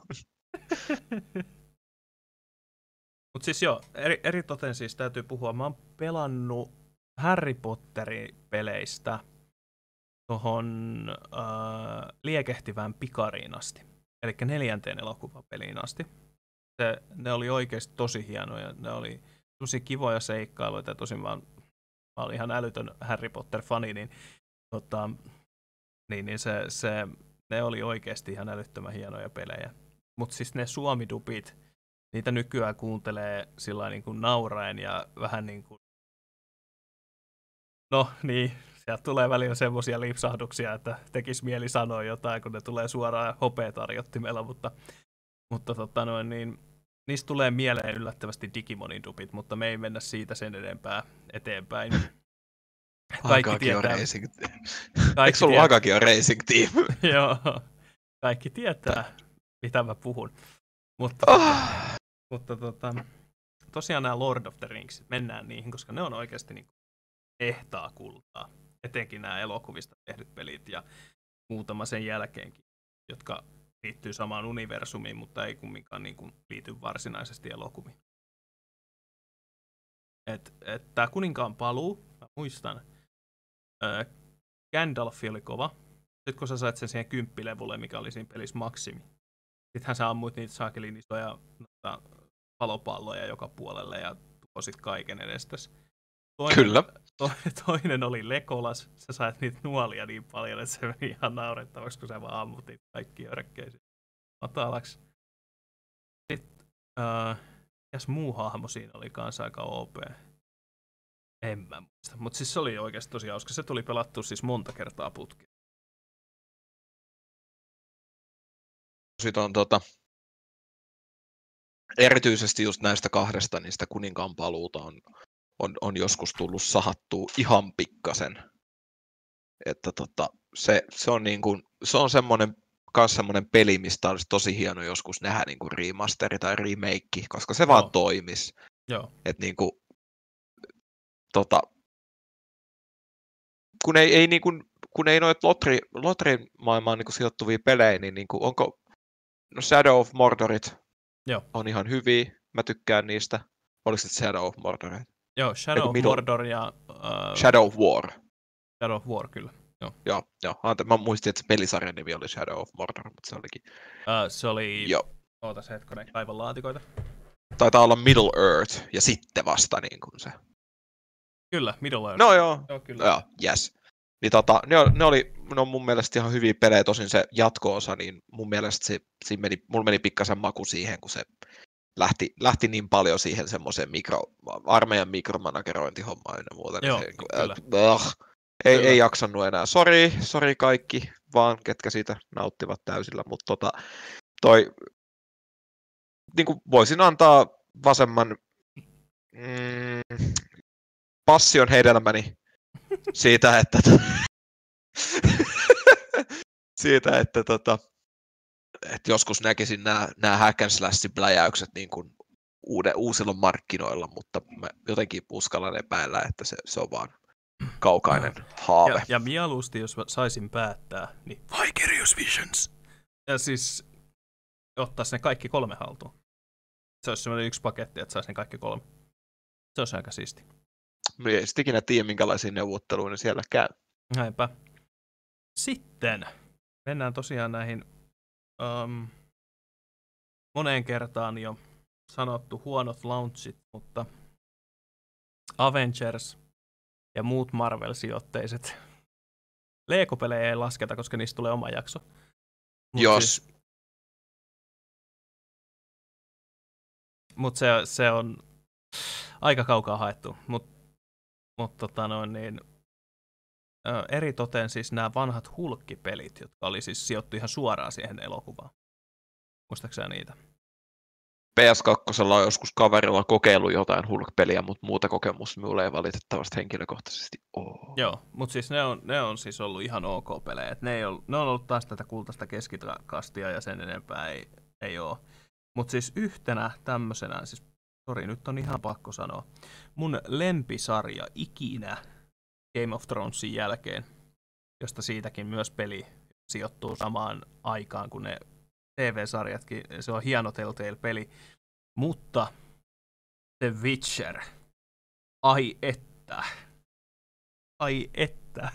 Mutta siis joo, eri, eri toten siis täytyy puhua. Mä oon pelannut Harry Potterin peleistä tuohon äh, liekehtivään pikariin asti. Eli neljänteen elokuvapeliin asti. Se, ne oli oikeasti tosi hienoja. Ne oli tosi kivoja seikkailuita. Tosin mä, oon- mä olin ihan älytön Harry Potter-fani, niin, tota, niin, niin se, se, ne oli oikeasti ihan älyttömän hienoja pelejä. Mutta siis ne suomidupit, niitä nykyään kuuntelee sillä niin kuin nauraen ja vähän niin kuin... No niin, sieltä tulee välillä semmoisia lipsahduksia, että tekis mieli sanoa jotain, kun ne tulee suoraan hopeatarjottimella, mutta, mutta tota noin, niin, niistä tulee mieleen yllättävästi Digimonin dupit, mutta me ei mennä siitä sen enempää eteenpäin. Kaikki on tietää, racing. kaikki Eikö on racing team? joo, kaikki tietää, mitä mä puhun. Mutta, Oh. Mutta tota, tosiaan nämä Lord of the Rings, mennään niihin, koska ne on oikeasti niin ehtaa kultaa. Etenkin nämä elokuvista tehdyt pelit ja muutama sen jälkeenkin, jotka liittyy samaan universumiin, mutta ei kumminkaan niin kuin liity varsinaisesti elokuviin. Et, et tämä kuninkaan paluu, mä muistan, ää, Gandalf oli kova. Sitten kun sä sait sen siihen kymppilevulle, mikä oli siinä pelissä maksimi, sittenhän sä ammuit niitä saakelin isoja noita palopalloja joka puolelle ja tuhosit kaiken edestäsi. Toinen, Kyllä. To, toinen oli Lekolas, sä sait niitä nuolia niin paljon, että se meni ihan naurettavaksi, kun sä vaan ammut niitä kaikki örkkeisiä matalaksi. Sitten, äh, mikäs muu hahmo siinä oli kanssa aika OP? En mä muista, mutta siis se oli oikeasti tosi hauska. Se tuli pelattua siis monta kertaa putkeen. Sitten on tota, erityisesti just näistä kahdesta, niin sitä kuninkaan paluuta on, on, on joskus tullut sahattua ihan pikkasen. Että tota, se, se, on niin kuin, se on semmoinen myös semmoinen peli, mistä olisi tosi hieno joskus nähdä niin kuin remasteri tai remake, koska se Joo. vaan toimis. Joo, Et niin kuin, tota, kun ei, ei, niin kuin, kun ei noit lotri, lotrin maailmaan niin kuin sijoittuvia pelejä, niin, niin kuin, onko no Shadow of Mordorit Joo. on ihan hyviä, mä tykkään niistä. Oliko se Shadow of Mordor? Joo Shadow of Mordor ja äh, Shadow of War. Shadow of War kyllä. Joo, joo. Ante, mä muistin, että se pelisarjan nimi oli Shadow of Mordor, mutta se olikin. Äh, se oli, Joo. ootas hetkonen, kaivan laatikoita. Taitaa olla Middle Earth ja sitten vasta niin kuin se. Kyllä, Middle Earth. No joo, joo kyllä. Joo, yes. Niin tota, ne, ne, oli, ne on mun mielestä ihan hyviä pelejä, tosin se jatko-osa, niin mun mielestä se, siinä meni, mulla meni pikkasen maku siihen, kun se lähti, lähti niin paljon siihen semmoiseen mikro, armeijan mikromanagerointihommaan ja muuta. Joo, niin kyllä. äh, ei, Kyllä. ei jaksanut enää. Sori, sori kaikki, vaan ketkä siitä nauttivat täysillä, mutta tota, toi, niin kuin voisin antaa vasemman mm, passion hedelmäni siitä, että siitä, että tota, että joskus näkisin nämä, nämä hack and slash pläjäykset niin kuin uude, uusilla markkinoilla, mutta mä jotenkin uskallan epäillä, että se, se on vaan kaukainen haave. Ja, ja mieluusti, jos mä saisin päättää, niin Vicarious Visions. Ja siis ottaisi ne kaikki kolme haltuun. Se olisi semmoinen yksi paketti, että saisi ne kaikki kolme. Se olisi aika siisti. Mä ei sitten ikinä tiedä, minkälaisia neuvotteluja siellä käy. Näinpä. Sitten mennään tosiaan näihin um, moneen kertaan jo sanottu huonot launchit, mutta Avengers ja muut Marvel-sijoitteiset Lego-pelejä ei lasketa, koska niistä tulee oma jakso. Mut Jos. Siis, mutta se, se on aika kaukaa haettu. Mutta mut tota noin, niin, eri toteen siis nämä vanhat hulkkipelit, jotka oli siis sijoittu ihan suoraan siihen elokuvaan. Muistaakseni niitä? PS2 on joskus kaverilla kokeillut jotain Hulk-peliä, mutta muuta kokemusta minulla ei valitettavasti henkilökohtaisesti ole. Joo, mutta siis ne on, ne on siis ollut ihan ok pelejä. ne, ei ollut, ne on ollut taas tätä kultaista keskikastia ja sen enempää ei, ei ole. Mutta siis yhtenä tämmöisenä, siis sori nyt on ihan pakko sanoa, mun lempisarja ikinä Game of Thronesin jälkeen, josta siitäkin myös peli sijoittuu samaan aikaan kuin ne TV-sarjatkin, se on hieno Telltale-peli, mutta The Witcher, ai että, ai että.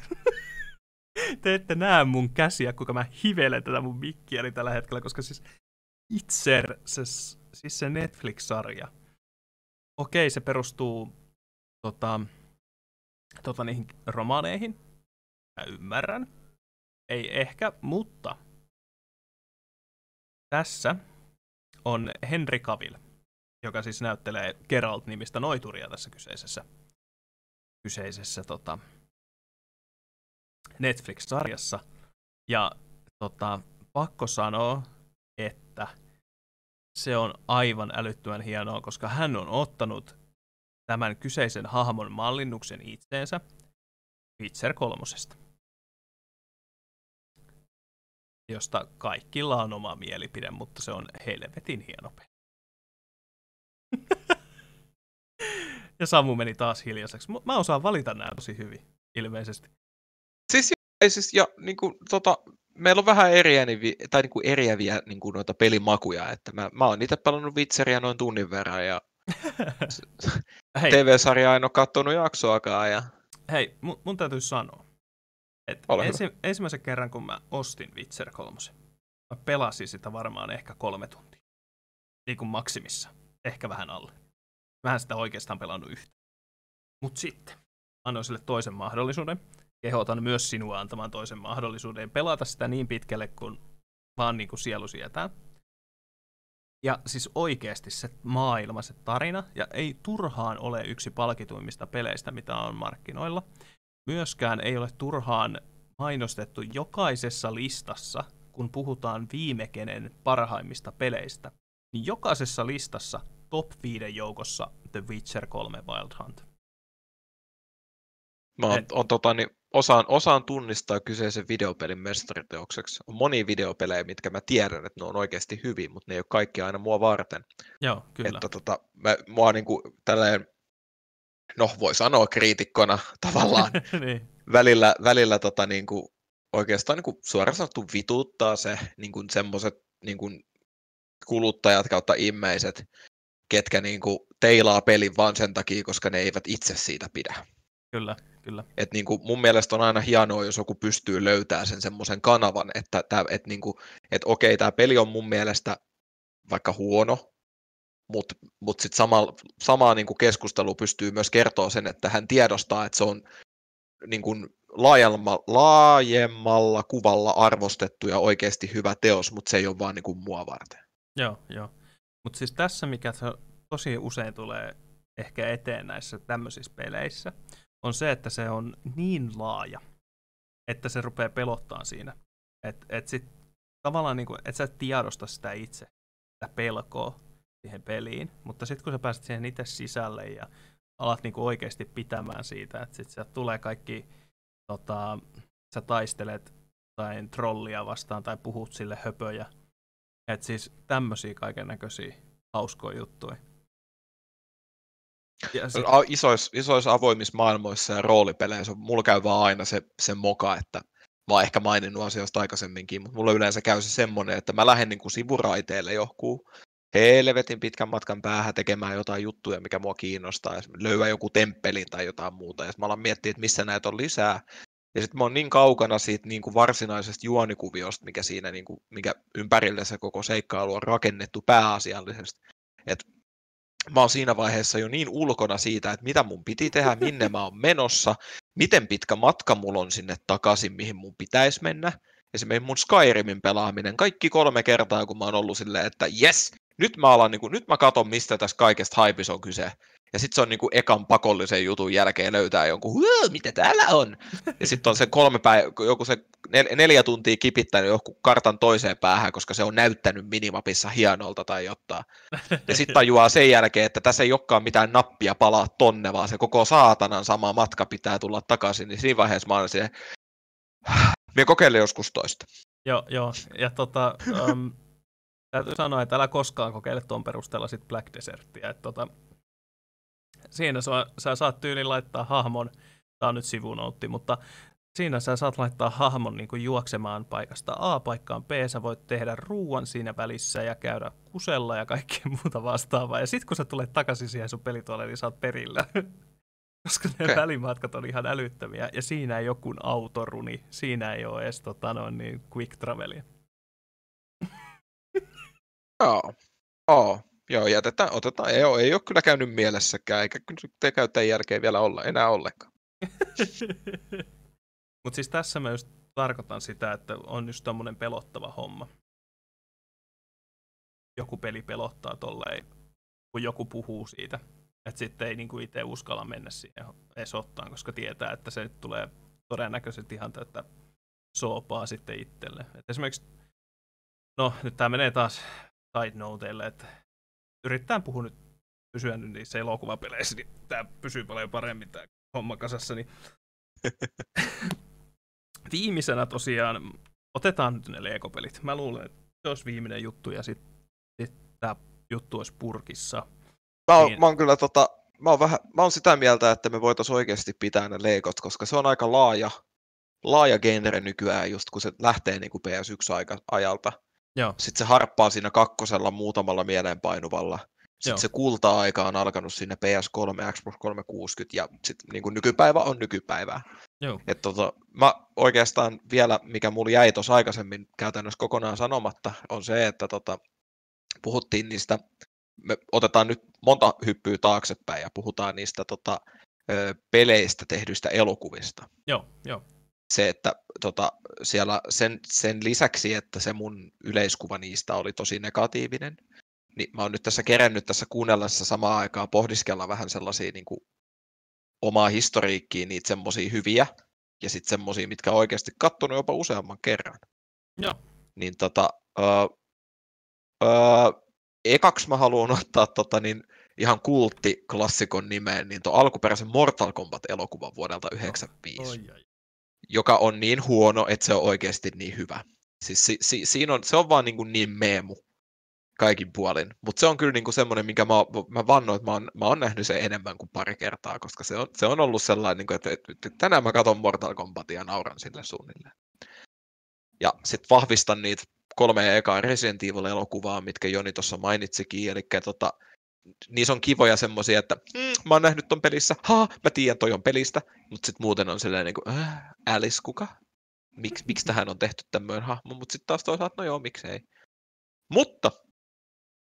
Te ette näe mun käsiä, kuinka mä hivelen tätä mun mikkiäni tällä hetkellä, koska siis Itser, se, siis se Netflix-sarja, okei, se perustuu tota, tota, niihin romaaneihin. Mä ymmärrän. Ei ehkä, mutta tässä on Henry Cavill, joka siis näyttelee Geralt-nimistä noituria tässä kyseisessä, kyseisessä tota, Netflix-sarjassa. Ja tota, pakko sanoa, että se on aivan älyttömän hienoa, koska hän on ottanut tämän kyseisen hahmon mallinnuksen itseensä Witcher kolmosesta josta kaikilla on oma mielipide, mutta se on helvetin hieno peli. ja Samu meni taas hiljaiseksi. Mä osaan valita nämä tosi hyvin, ilmeisesti. Siis, ei, siis ja, niin kuin, tota, meillä on vähän eriäviä, tai niin kuin eriäviä niin kuin noita pelimakuja, että mä, mä oon itse pelannut Witcheria noin tunnin verran, ja TV-sarjaa en ole katsonut jaksoakaan. Ja... Hei, mun, mun täytyy sanoa, et ensi, ensimmäisen kerran, kun mä ostin Witcher 3, mä pelasin sitä varmaan ehkä kolme tuntia. Niin kuin maksimissa. Ehkä vähän alle. En sitä oikeastaan pelannut yhtä. Mut sitten annoin sille toisen mahdollisuuden. Kehotan myös sinua antamaan toisen mahdollisuuden pelata sitä niin pitkälle, kun vaan niin kuin sielu sietää. Ja siis oikeasti se maailma, se tarina, ja ei turhaan ole yksi palkituimmista peleistä, mitä on markkinoilla myöskään ei ole turhaan mainostettu jokaisessa listassa, kun puhutaan viimekenen parhaimmista peleistä, niin jokaisessa listassa top 5 joukossa The Witcher 3 Wild Hunt. Mä on, on, tota, niin, osaan, osaan tunnistaa kyseisen videopelin mestariteokseksi. On monia videopelejä, mitkä mä tiedän, että ne on oikeasti hyviä, mutta ne ei ole kaikki aina mua varten. Joo, kyllä. Että, tota, mä, mua niin kuin, tälleen no voi sanoa kriitikkona tavallaan, niin. välillä, välillä tota, niin kuin, oikeastaan niin kuin, suoraan sanottu vituttaa se niin kuin, semmoiset niin kuin, kuluttajat kautta immeiset, ketkä niin kuin, teilaa pelin vaan sen takia, koska ne eivät itse siitä pidä. Kyllä, kyllä. Et niin kuin, mun mielestä on aina hienoa, jos joku pystyy löytämään sen semmoisen kanavan, että, tää, et niin kuin, et okei, tämä peli on mun mielestä vaikka huono, mutta mut sitten sama, samaa niin kuin keskustelu pystyy myös kertoa sen, että hän tiedostaa, että se on niin kuin laajemmalla, laajemmalla kuvalla arvostettu ja oikeasti hyvä teos, mutta se ei ole vaan niin kuin mua varten. Joo, joo. Mutta siis tässä, mikä tosi usein tulee ehkä eteen näissä tämmöisissä peleissä, on se, että se on niin laaja, että se rupeaa pelottaa siinä. Että et sit tavallaan niin kuin, et sä tiedosta sitä itse, sitä pelkoa, siihen peliin, mutta sitten kun sä pääset siihen itse sisälle ja alat niinku oikeasti pitämään siitä, että sitten sieltä tulee kaikki, tota, sä taistelet tai trollia vastaan tai puhut sille höpöjä. Että siis tämmöisiä kaiken näköisiä hauskoja juttuja. Ja sit... isoissa, isoissa avoimissa maailmoissa ja roolipeleissä mulla käy vaan aina se, se moka, että mä oon ehkä maininnut asioista aikaisemminkin, mutta mulla yleensä käy se semmoinen, että mä lähden niin kuin sivuraiteelle johonkin helvetin pitkän matkan päähän tekemään jotain juttuja, mikä mua kiinnostaa, ja löyä joku temppeli tai jotain muuta, ja mä alan miettiä, että missä näitä on lisää, Ja sitten mä oon niin kaukana siitä niin kuin varsinaisesta juonikuviosta, mikä siinä, niin kuin, mikä ympärille se koko seikkailu on rakennettu pääasiallisesti. Et mä oon siinä vaiheessa jo niin ulkona siitä, että mitä mun piti tehdä, minne mä oon menossa, miten pitkä matka mulla on sinne takaisin, mihin mun pitäisi mennä. Esimerkiksi mun Skyrimin pelaaminen kaikki kolme kertaa, kun mä oon ollut silleen, että yes, nyt mä, alan, niin kuin, nyt mä katon, mistä tässä kaikesta haipis on kyse. Ja sitten se on niinku ekan pakollisen jutun jälkeen löytää jonkun, mitä täällä on? Ja sitten on se kolme päivä, joku se nel- neljä tuntia kipittänyt joku kartan toiseen päähän, koska se on näyttänyt minimapissa hienolta tai jotain. Ja sitten tajuaa sen jälkeen, että tässä ei olekaan mitään nappia palaa tonne, vaan se koko saatanan sama matka pitää tulla takaisin. Niin siinä vaiheessa mä olen siihen, minä kokeilen joskus toista. Joo, joo. Ja tota, um, täytyy sanoa, että älä koskaan kokeile tuon perusteella sit Black Desertia. Että tota, siinä sä, sä saat tyyliin laittaa hahmon, tämä on nyt sivunoutti, mutta siinä sä saat laittaa hahmon niin kuin juoksemaan paikasta A paikkaan B, sä voit tehdä ruuan siinä välissä ja käydä kusella ja kaikkea muuta vastaavaa. Ja sitten kun sä tulet takaisin siihen sun pelituolle, niin sä oot perillä. Koska ne okay. välimatkat on ihan älyttömiä. Ja siinä ei ole kuin autoruni. Siinä ei ole edes tota, noin, niin quick travelia. Joo. Oh. Joo, jätetään, otetaan. Ei ei ole kyllä käynyt mielessäkään, eikä te käy tämän vielä olla, enää ollenkaan. Mutta siis tässä mä just tarkoitan sitä, että on just tommonen pelottava homma. Joku peli pelottaa tolleen, kun joku puhuu siitä. Että sitten ei niinku itse uskalla mennä siihen edes ottaan, koska tietää, että se nyt tulee todennäköisesti ihan tätä soopaa sitten itselle. Et esimerkiksi, no nyt tämä menee taas side noteille, että yritetään puhua nyt pysyä nyt niissä elokuvapeleissä, niin tämä pysyy paljon paremmin tämä homma kasassa. Niin... Viimeisenä tosiaan otetaan nyt ne Lego-pelit. Mä luulen, että se olisi viimeinen juttu ja sitten sit tämä juttu olisi purkissa. Mä oon, niin... mä oon kyllä tota, mä oon, vähän, mä oon sitä mieltä, että me voitaisiin oikeasti pitää ne Legot, koska se on aika laaja, laaja genre nykyään, just kun se lähtee niin kuin PS1-ajalta. Joo. Sitten se harppaa siinä kakkosella muutamalla mieleenpainuvalla. Sitten Joo. se kulta-aika on alkanut sinne PS3, Xbox 360 ja sitten niin nykypäivä on nykypäivää. Joo. Et tota, mä oikeastaan vielä, mikä mulla jäi tuossa aikaisemmin käytännössä kokonaan sanomatta, on se, että tota, puhuttiin niistä, me otetaan nyt monta hyppyä taaksepäin ja puhutaan niistä tota, peleistä tehdyistä elokuvista. Joo, joo se, että tota, siellä sen, sen lisäksi, että se mun yleiskuva niistä oli tosi negatiivinen, niin mä oon nyt tässä kerännyt tässä kuunnellessa samaan aikaan pohdiskella vähän sellaisia niin kuin, omaa historiikkiin, niitä semmoisia hyviä, ja sitten semmoisia, mitkä on oikeasti kattonut jopa useamman kerran. Joo. Niin tota, öö, öö, ekaksi mä haluan ottaa tota, niin, ihan kulttiklassikon nimeen, niin tuon alkuperäisen Mortal Kombat-elokuvan vuodelta 1995. Oi, oi joka on niin huono, että se on oikeasti niin hyvä. Siis si, si, siinä on, se on vaan niin, kuin niin meemu kaikin puolin. Mutta se on kyllä niin semmoinen, minkä mä, mä vannoin, että mä oon, mä oon nähnyt sen enemmän kuin pari kertaa, koska se on, se on ollut sellainen, niin kuin, että, että, että tänään mä katson Mortal Kombatia ja nauran sille suunnilleen. Ja sitten vahvistan niitä kolme ekaa Resident Evil-elokuvaa, mitkä Joni tuossa mainitsikin, eli tota, niissä on kivoja semmosia, että mm, mä oon nähnyt ton pelissä, ha, mä tiedän toi on pelistä, mutta sitten muuten on sellainen niin äh, Alice kuka? Miks, miksi tähän on tehty tämmöinen hahmo, mutta sitten taas toisaalta, no joo, miksei. Mutta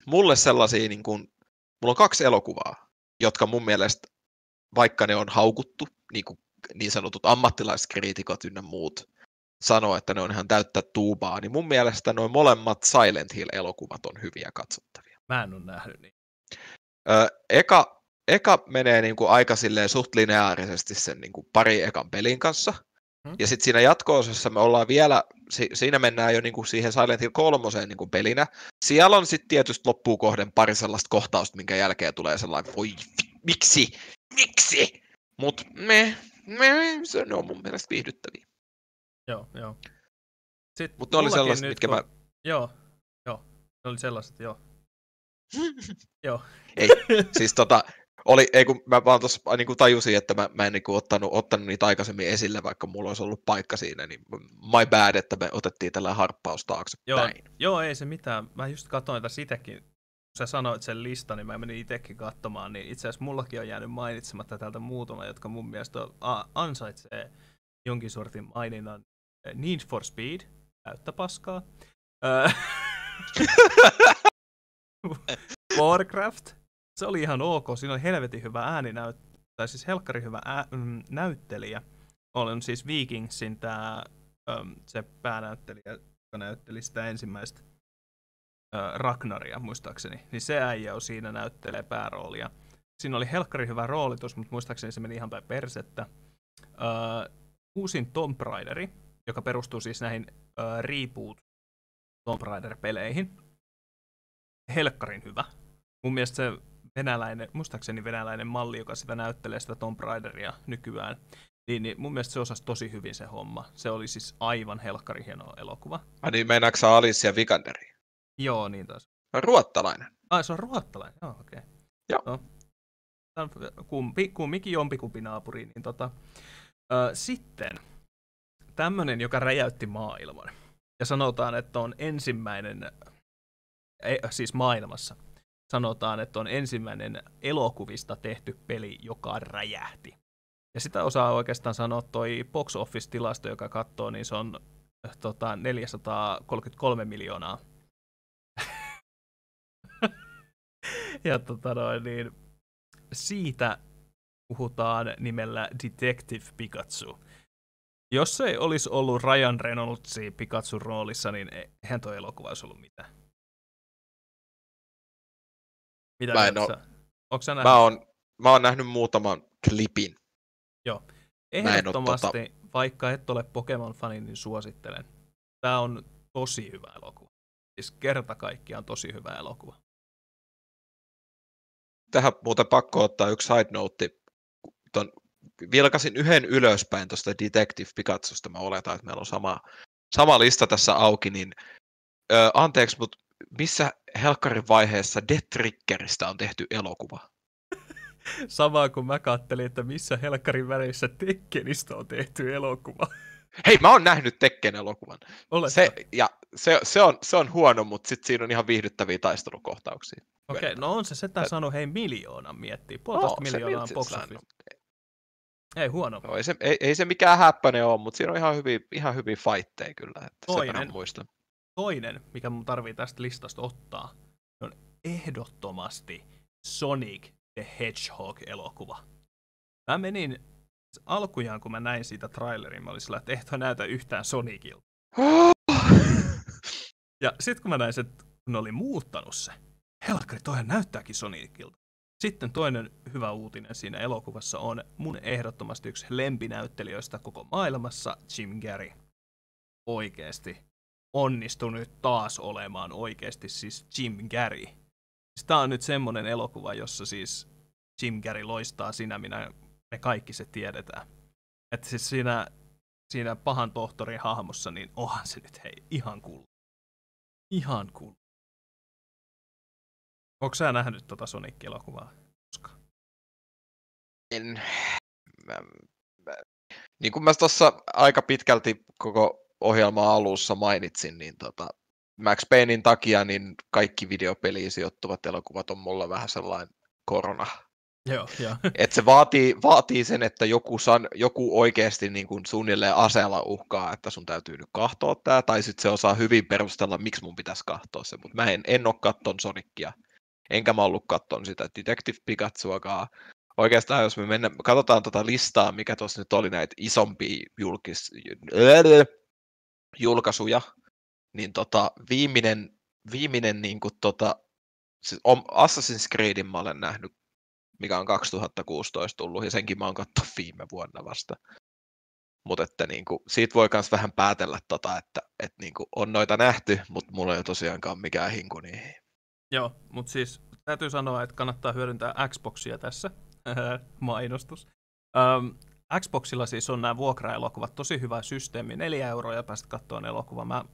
mulle sellaisia, niin kuin, mulla on kaksi elokuvaa, jotka mun mielestä, vaikka ne on haukuttu, niin, kuin niin sanotut ammattilaiskriitikot ynnä muut, sanoo, että ne on ihan täyttä tuubaa, niin mun mielestä noin molemmat Silent Hill-elokuvat on hyviä katsottavia. Mä en ole nähnyt niin. Ö, eka, eka menee niin kuin aika silleen suht lineaarisesti sen niin kuin pari ekan pelin kanssa. Hmm. Ja sitten siinä jatko-osassa me ollaan vielä, si, siinä mennään jo niin kuin siihen Silent Hill 3 niin kuin pelinä. Siellä on sitten tietysti loppuun kohden pari sellaista kohtausta, minkä jälkeen tulee sellainen, voi miksi, miksi? Mutta me, me, se on mun mielestä viihdyttäviä. Joo, joo. Mutta ne oli sellaiset, mitkä kun... mä... Joo, joo. Ne oli sellaiset, joo. Joo. Ei, siis tota, oli, ei kun mä vaan tuossa niin kuin tajusin, että mä, mä en niin kuin ottanut, ottanut niitä aikaisemmin esille, vaikka mulla olisi ollut paikka siinä, niin my bad, että me otettiin tällä harppaus taakse joo. Joo, ei se mitään. Mä just katsoin tässä itsekin, kun sä sanoit sen listan, niin mä menin itsekin katsomaan, niin itse asiassa mullakin on jäänyt mainitsematta täältä muutama, jotka mun mielestä on, a, ansaitsee jonkin sortin maininnan. Need for Speed, täyttä paskaa. Öö, Warcraft, se oli ihan ok. Siinä oli helvetin hyvä ääninäyt, tai siis helkkari hyvä ää, mm, näyttelijä. Olen siis Vikingsin tää, äm, se päänäyttelijä, joka näytteli sitä ensimmäistä Ragnaria muistaakseni. Niin se äijä on siinä näyttelee pääroolia. Siinä oli helkkari hyvä roolitus, mutta muistaakseni se meni ihan päin persettä. Äh, uusin Tomb Raideri, joka perustuu siis näihin reboot Tomb Raider-peleihin. Helkkarin hyvä. Mun mielestä se venäläinen, muistaakseni venäläinen malli, joka sitä näyttelee sitä Tomb Raideria nykyään, niin, niin mun mielestä se osasi tosi hyvin se homma. Se oli siis aivan helkkari hieno elokuva. Ai niin, meinaatko sä Alicia Vikanderi? Joo, niin taas. Ruottalainen. Ai, se on ruottalainen, joo, okei. Okay. Joo. No. Kumpi, kumminkin jompikumpi naapuri, niin tota. Ö, sitten tämmönen, joka räjäytti maailman. Ja sanotaan, että on ensimmäinen, ei, siis maailmassa, sanotaan, että on ensimmäinen elokuvista tehty peli, joka räjähti. Ja sitä osaa oikeastaan sanoa toi box office-tilasto, joka katsoo, niin se on tota, 433 miljoonaa. ja tota noin, niin siitä puhutaan nimellä Detective Pikachu. Jos se ei olisi ollut Ryan Reynoldsin Pikachun roolissa, niin eihän tuo elokuva olisi ollut mitään. Mitä Mä en oo- sä? Mä oon, mä oon nähnyt muutaman klipin. Joo. Oo Ehdottomasti, vaikka et ole Pokemon-fani, niin suosittelen. Tämä on tosi hyvä elokuva. Siis kerta kaikkiaan tosi hyvä elokuva. Tähän muuten pakko ottaa yksi side note. Ton, vilkasin yhden ylöspäin tuosta Detective Pikachusta. Mä oletan, että meillä on sama, sama lista tässä auki. Niin, ö, anteeksi, mutta missä helkkarin vaiheessa Death Triggeristä on tehty elokuva? Samaa kuin mä kattelin, että missä helkkarin väreissä Tekkenistä on tehty elokuva. Hei, mä oon nähnyt Tekken elokuvan. Oletko? Se, ja se, se, on, se on huono, mutta sitten siinä on ihan viihdyttäviä taistelukohtauksia. Okei, okay, no on se setään saanut hei miljoonan miettiä. Puolitoista No, miljoonaa box office. Ei huono. No, ei, se, ei, ei, se mikään häppäinen ole, mutta siinä on ihan hyviä, ihan hyviä fightteja kyllä. Että sen Toinen. muistan. Toinen, mikä mun tarvii tästä listasta ottaa, on ehdottomasti Sonic the Hedgehog-elokuva. Mä menin alkujaan, kun mä näin siitä trailerin, mä olin sillä, että ei toi näytä yhtään Sonicilta. Ja sitten kun mä näin, että ne oli muuttanut se, helkkari, toihan näyttääkin Sonicilta. Sitten toinen hyvä uutinen siinä elokuvassa on mun ehdottomasti yksi lempinäyttelijöistä koko maailmassa, Jim Carrey. Oikeesti onnistui nyt taas olemaan oikeesti siis Jim Carrey. Tämä on nyt semmonen elokuva, jossa siis Jim Carrey loistaa sinä, minä me kaikki se tiedetään. Että siis siinä, siinä pahan tohtorin hahmossa, niin onhan se nyt hei, ihan cool. Ihan cool. Onko sä nähnyt tota Sonic-elokuvaa? En, mä, mä, niin kuin mä tuossa aika pitkälti koko ohjelman alussa mainitsin, niin tota, Max Paynein takia niin kaikki videopeliin sijoittuvat elokuvat on mulla vähän sellainen korona. Joo, joo. Et se vaatii, vaatii sen, että joku, san, joku oikeasti niin kuin suunnilleen aseella uhkaa, että sun täytyy nyt kahtoa tämä, tai sitten se osaa hyvin perustella, miksi mun pitäisi kahtoa se, mutta mä en, en ole katton Sonicia, enkä mä ollut katton sitä Detective Pikachuakaan. Oikeastaan jos me mennään, katsotaan tota listaa, mikä tuossa nyt oli näitä isompia julkis, julkaisuja, niin tota, viimeinen, viimeinen niin kuin tota, siis Assassin's Creedin mä olen nähnyt, mikä on 2016 tullut, ja senkin mä oon katsonut viime vuonna vasta. Mutta niin siitä voi myös vähän päätellä, tota, että, että niin kuin, on noita nähty, mutta mulla ei ole tosiaankaan mikään hinku niihin. Joo, mutta siis täytyy sanoa, että kannattaa hyödyntää Xboxia tässä. Mainostus. Öm, Xboxilla siis on nämä vuokraelokuvat, tosi hyvä systeemi, neljä euroa ja pääset katsomaan elokuva. Mä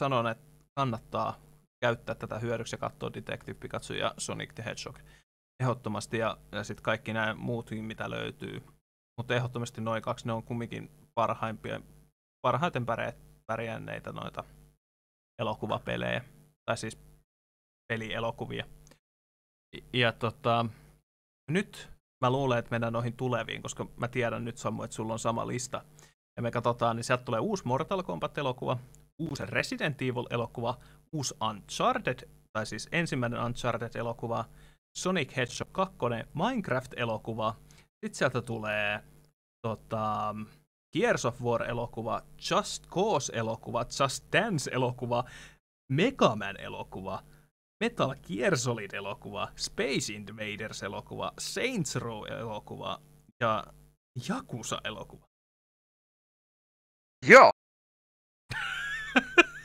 sanon, että kannattaa käyttää tätä hyödyksi ja katsoa Detective Pikachu ja Sonic the Hedgehog. Ehdottomasti ja, ja sitten kaikki nämä muutkin, mitä löytyy. Mutta ehdottomasti noin kaksi, ne on kumminkin parhaimpia, parhaiten pärjä- pärjänneitä noita elokuvapelejä, tai siis pelielokuvia. Ja tota, nyt mä luulen, että mennään noihin tuleviin, koska mä tiedän nyt Samu, että sulla on sama lista. ja me katsotaan, niin sieltä tulee uusi Mortal Kombat-elokuva, uusi Resident Evil-elokuva, uusi Uncharted, tai siis ensimmäinen Uncharted-elokuva, Sonic Hedgehog 2, Minecraft-elokuva, sitten sieltä tulee tota, Gears of War-elokuva, Just Cause-elokuva, Just Dance-elokuva, Mega Man-elokuva, Metal Gear Solid-elokuva, Space Invaders-elokuva, Saints Row-elokuva ja Yakuza-elokuva. Joo.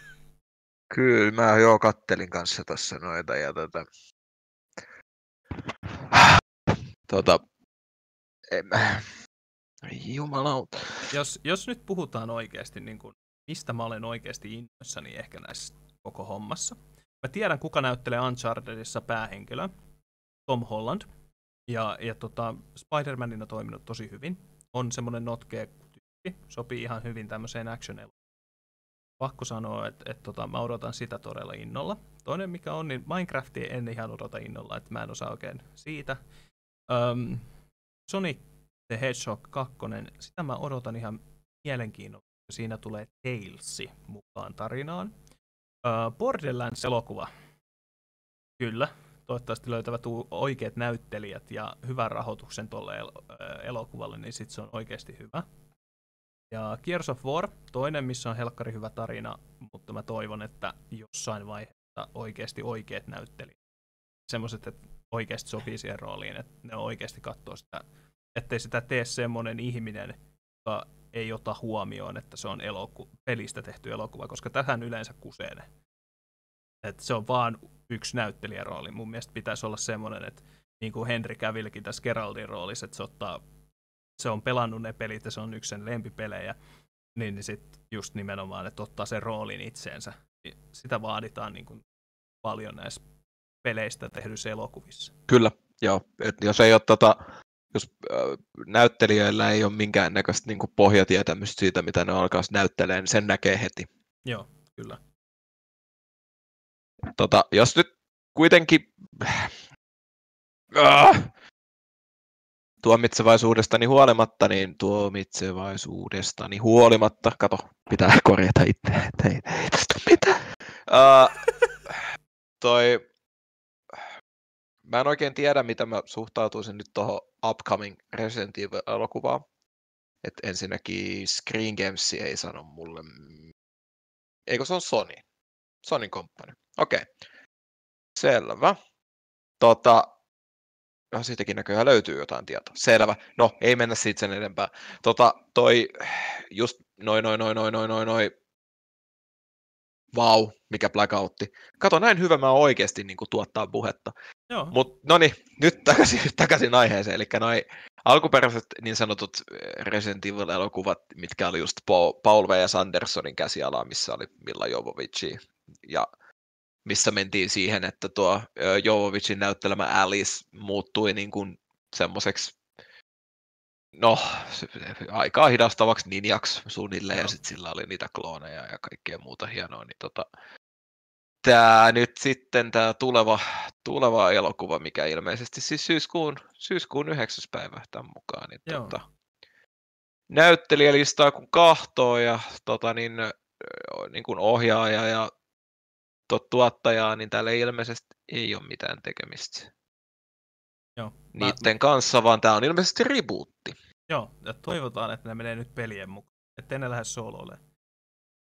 Kyllä, mä joo kattelin kanssa tässä noita ja tota... Tota... En mä... Jumalauta. Jos, jos nyt puhutaan oikeasti, niin kuin, mistä mä olen oikeasti innoissani ehkä näissä koko hommassa. Mä tiedän, kuka näyttelee Unchartedissa päähenkilö, Tom Holland. Ja, ja tota, Spider-Manina toiminut tosi hyvin. On semmoinen notkea tyyppi, sopii ihan hyvin tämmöiseen action Pakko sanoa, että, että tota, mä odotan sitä todella innolla. Toinen mikä on, niin Minecraftia en ihan odota innolla, että mä en osaa oikein siitä. Um, Sonic the Hedgehog 2, sitä mä odotan ihan mielenkiinnolla. Siinä tulee Tailsi mukaan tarinaan. Uh, Borderlands-elokuva. Kyllä, toivottavasti löytävät oikeat näyttelijät ja hyvän rahoituksen tuolle el- elokuvalle, niin sitten se on oikeasti hyvä. Ja Gears of War, toinen, missä on helkkari hyvä tarina, mutta mä toivon, että jossain vaiheessa oikeasti oikeat näyttelijät. Semmoiset, että oikeasti sopii siihen rooliin, että ne oikeasti katsoo sitä, ettei sitä tee semmoinen ihminen, joka ei ota huomioon, että se on eloku- pelistä tehty elokuva, koska tähän yleensä kusee ne. Että se on vaan yksi näyttelijärooli. Mun mielestä pitäisi olla semmoinen, että niin kuin Henry Cavillkin tässä Geraldin roolissa, että se, ottaa, se on pelannut ne pelit ja se on yksi sen lempipelejä, niin, niin sitten just nimenomaan, että ottaa sen roolin itseensä. Niin sitä vaaditaan niin kuin paljon näissä peleistä tehdyissä elokuvissa. Kyllä, joo. Et jos ei ole tota, jos äh, näyttelijöillä ei ole minkäännäköistä niin kuin pohjatietämystä siitä, mitä ne alkaa näyttelemään, niin sen näkee heti. Joo, kyllä. Tota, jos nyt kuitenkin äh, tuomitsevaisuudestani huolimatta, niin tuomitsevaisuudestani huolimatta, kato, pitää korjata itse, että ei, ei tästä mitään. Uh, toi, mä en oikein tiedä, mitä mä suhtautuisin nyt tuohon upcoming Resident Evil-elokuvaan. Et ensinnäkin Screen Games ei sano mulle... Eikö se on Sony? Sony Company. Okei. Okay. Selvä. Tota, no, siitäkin näköjään löytyy jotain tietoa. Selvä. No, ei mennä siitä sen enempää. Tota, toi, just noin, noin, noin, noin, noin, noin, noin. Vau, mikä blackoutti. Kato, näin hyvä mä oikeasti niin kuin, tuottaa puhetta. Mutta no niin, nyt takaisin, takaisin aiheeseen. Eli noin alkuperäiset niin sanotut Resident Evil-elokuvat, mitkä oli just Paul V. Sandersonin käsialaa, missä oli Milla Jovovici ja missä mentiin siihen, että tuo Jovovicin näyttelemä Alice muuttui niin kuin semmoiseksi no, aikaa hidastavaksi ninjaksi suunnilleen, no. ja sitten sillä oli niitä klooneja ja kaikkea muuta hienoa, niin tota, tämä nyt sitten tämä tuleva, tuleva elokuva, mikä ilmeisesti siis syyskuun, syyskuun 9. päivä tämän mukaan, niin tota, näyttelijälistaa kun kahtoo ja tota, niin, niin kuin ohjaaja ja tuottajaa, niin täällä ilmeisesti ei ole mitään tekemistä. Joo. Niiden mä... kanssa, vaan tämä on ilmeisesti rebootti. Joo, ja toivotaan, että ne menee nyt pelien mukaan, ettei ne lähde soloille.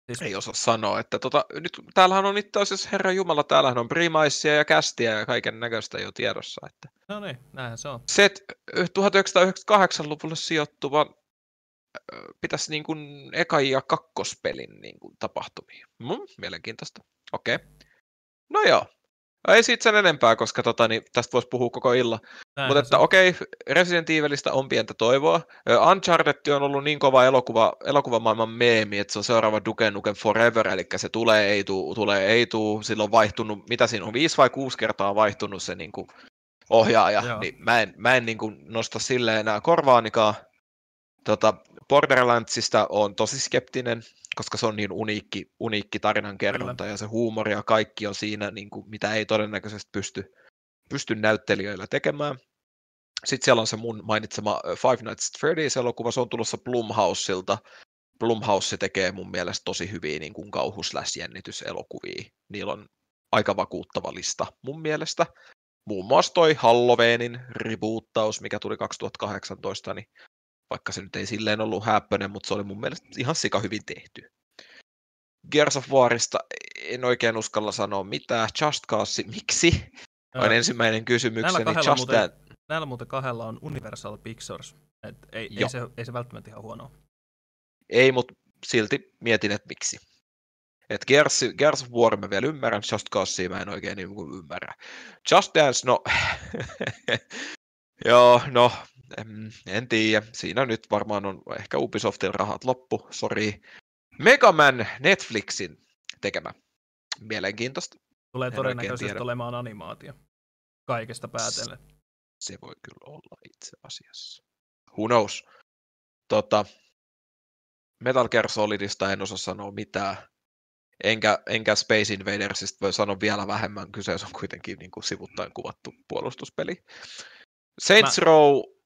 Siis... Ei osaa sanoa, että tota, nyt täällähän on itse asiassa, Herra Jumala, täällähän on primaisia ja kästiä ja kaiken näköistä jo tiedossa. Että... No niin, näinhän se on. Se 1998-luvulle sijoittuva pitäisi niin kuin eka- ja kakkospelin niin kuin tapahtumia. Mm, mielenkiintoista. Okei. Okay. No joo. Ei siitä sen enempää, koska tota, niin tästä voisi puhua koko illan. Mutta että okei, okay, Resident Evilistä on pientä toivoa. Uncharted on ollut niin kova elokuva, elokuvamaailman meemi, että se on seuraava Duke Nukem Forever, eli se tulee, ei tuu, tulee, ei tuu. Sillä on vaihtunut, mitä siinä on, viisi vai kuusi kertaa vaihtunut se niin kuin, ohjaaja, Joo. niin mä en, mä en niin kuin, nosta sille enää korvaanikaan. Tota, Borderlandsista on tosi skeptinen, koska se on niin uniikki, uniikki tarinankerronta Kyllä. ja se huumori ja kaikki on siinä, niin kuin, mitä ei todennäköisesti pysty, pysty näyttelijöillä tekemään. Sitten siellä on se mun mainitsema Five Nights at Freddy's elokuva, se on tulossa Blumhouseilta. Blumhouse tekee mun mielestä tosi hyviä niin kuin kauhu jännityselokuvia. Niillä on aika vakuuttava lista mun mielestä. Muun muassa toi Halloweenin reboottaus, mikä tuli 2018, niin vaikka se nyt ei silleen ollut häppöinen, mutta se oli mun mielestä ihan sika hyvin tehty. Gears of Warista en oikein uskalla sanoa mitään. Just Cause, miksi? On ensimmäinen kysymykseni. Näillä kahdella, Just muuten, näillä muuten kahdella on Universal Pictures. Et ei, ei, se, ei se välttämättä ihan huonoa. Ei, mutta silti mietin, että miksi. Et Gears, Gears of War mä vielä ymmärrän, Just Cause mä en oikein niin ymmärrä. Just Dance, no, joo, no, en, en tiedä. Siinä nyt varmaan on ehkä Ubisoftin rahat loppu, sori. Megaman Netflixin tekemä. Mielenkiintoista. Tulee todennäköisesti olemaan animaatio. Kaikesta päätellen. Se voi kyllä olla itse asiassa. Who knows? Tota, Metal Gear Solidista en osaa sanoa mitään. Enkä, enkä Space Invadersista voi sanoa vielä vähemmän. Kyseessä on kuitenkin niin kuin sivuttain kuvattu puolustuspeli. Saints mä, Row...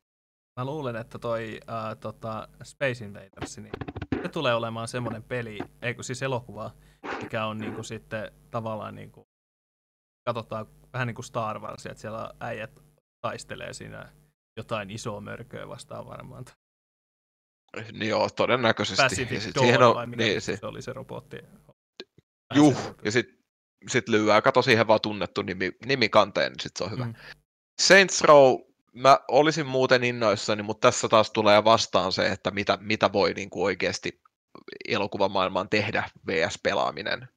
Mä luulen, että toi äh, tota Space Invaders, niin se tulee olemaan semmoinen peli, ei kun siis elokuva, mikä on niin kuin sitten tavallaan niin kuin, katsotaan vähän niin kuin Star Wars, että siellä äijät taistelee siinä jotain isoa mörköä vastaan varmaan. Niin joo, todennäköisesti. Pacific ja Dawn, on, vai mikä niin, se, se oli se robotti? Juh, ja sitten sit lyöää, kato siihen vaan tunnettu nimi, nimikanteen, niin sit se on hyvä. Mm. Saints Row, mä olisin muuten innoissani, mutta tässä taas tulee vastaan se, että mitä, mitä voi niin kuin oikeasti elokuvamaailmaan tehdä VS-pelaaminen.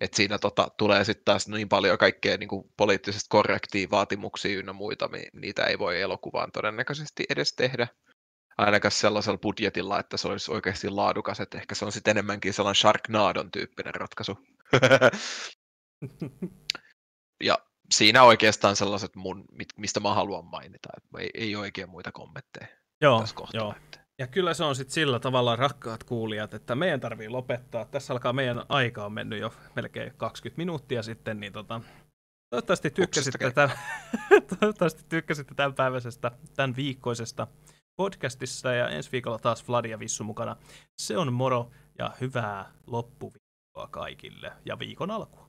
Et siinä tota, tulee sitten taas niin paljon kaikkea niin kuin poliittisesti korrektia vaatimuksia ynnä muita, niitä ei voi elokuvaan todennäköisesti edes tehdä. Ainakaan sellaisella budjetilla, että se olisi oikeasti laadukas, että ehkä se on sitten enemmänkin sellainen Sharknadon tyyppinen ratkaisu. ja siinä oikeastaan sellaiset mun, mistä mä haluan mainita. Ei, ei oikein muita kommentteja joo, tässä kohtaa. Joo. Ja kyllä se on sitten sillä tavalla, rakkaat kuulijat, että meidän tarvii lopettaa. Tässä alkaa meidän aika on mennyt jo melkein 20 minuuttia sitten, niin tota, toivottavasti tykkäsitte, tämän, toivottavasti tykkäsitte tämän päiväisestä, tämän viikkoisesta podcastissa ja ensi viikolla taas Vlad ja Vissu mukana. Se on moro ja hyvää loppuviikkoa kaikille ja viikon alkua.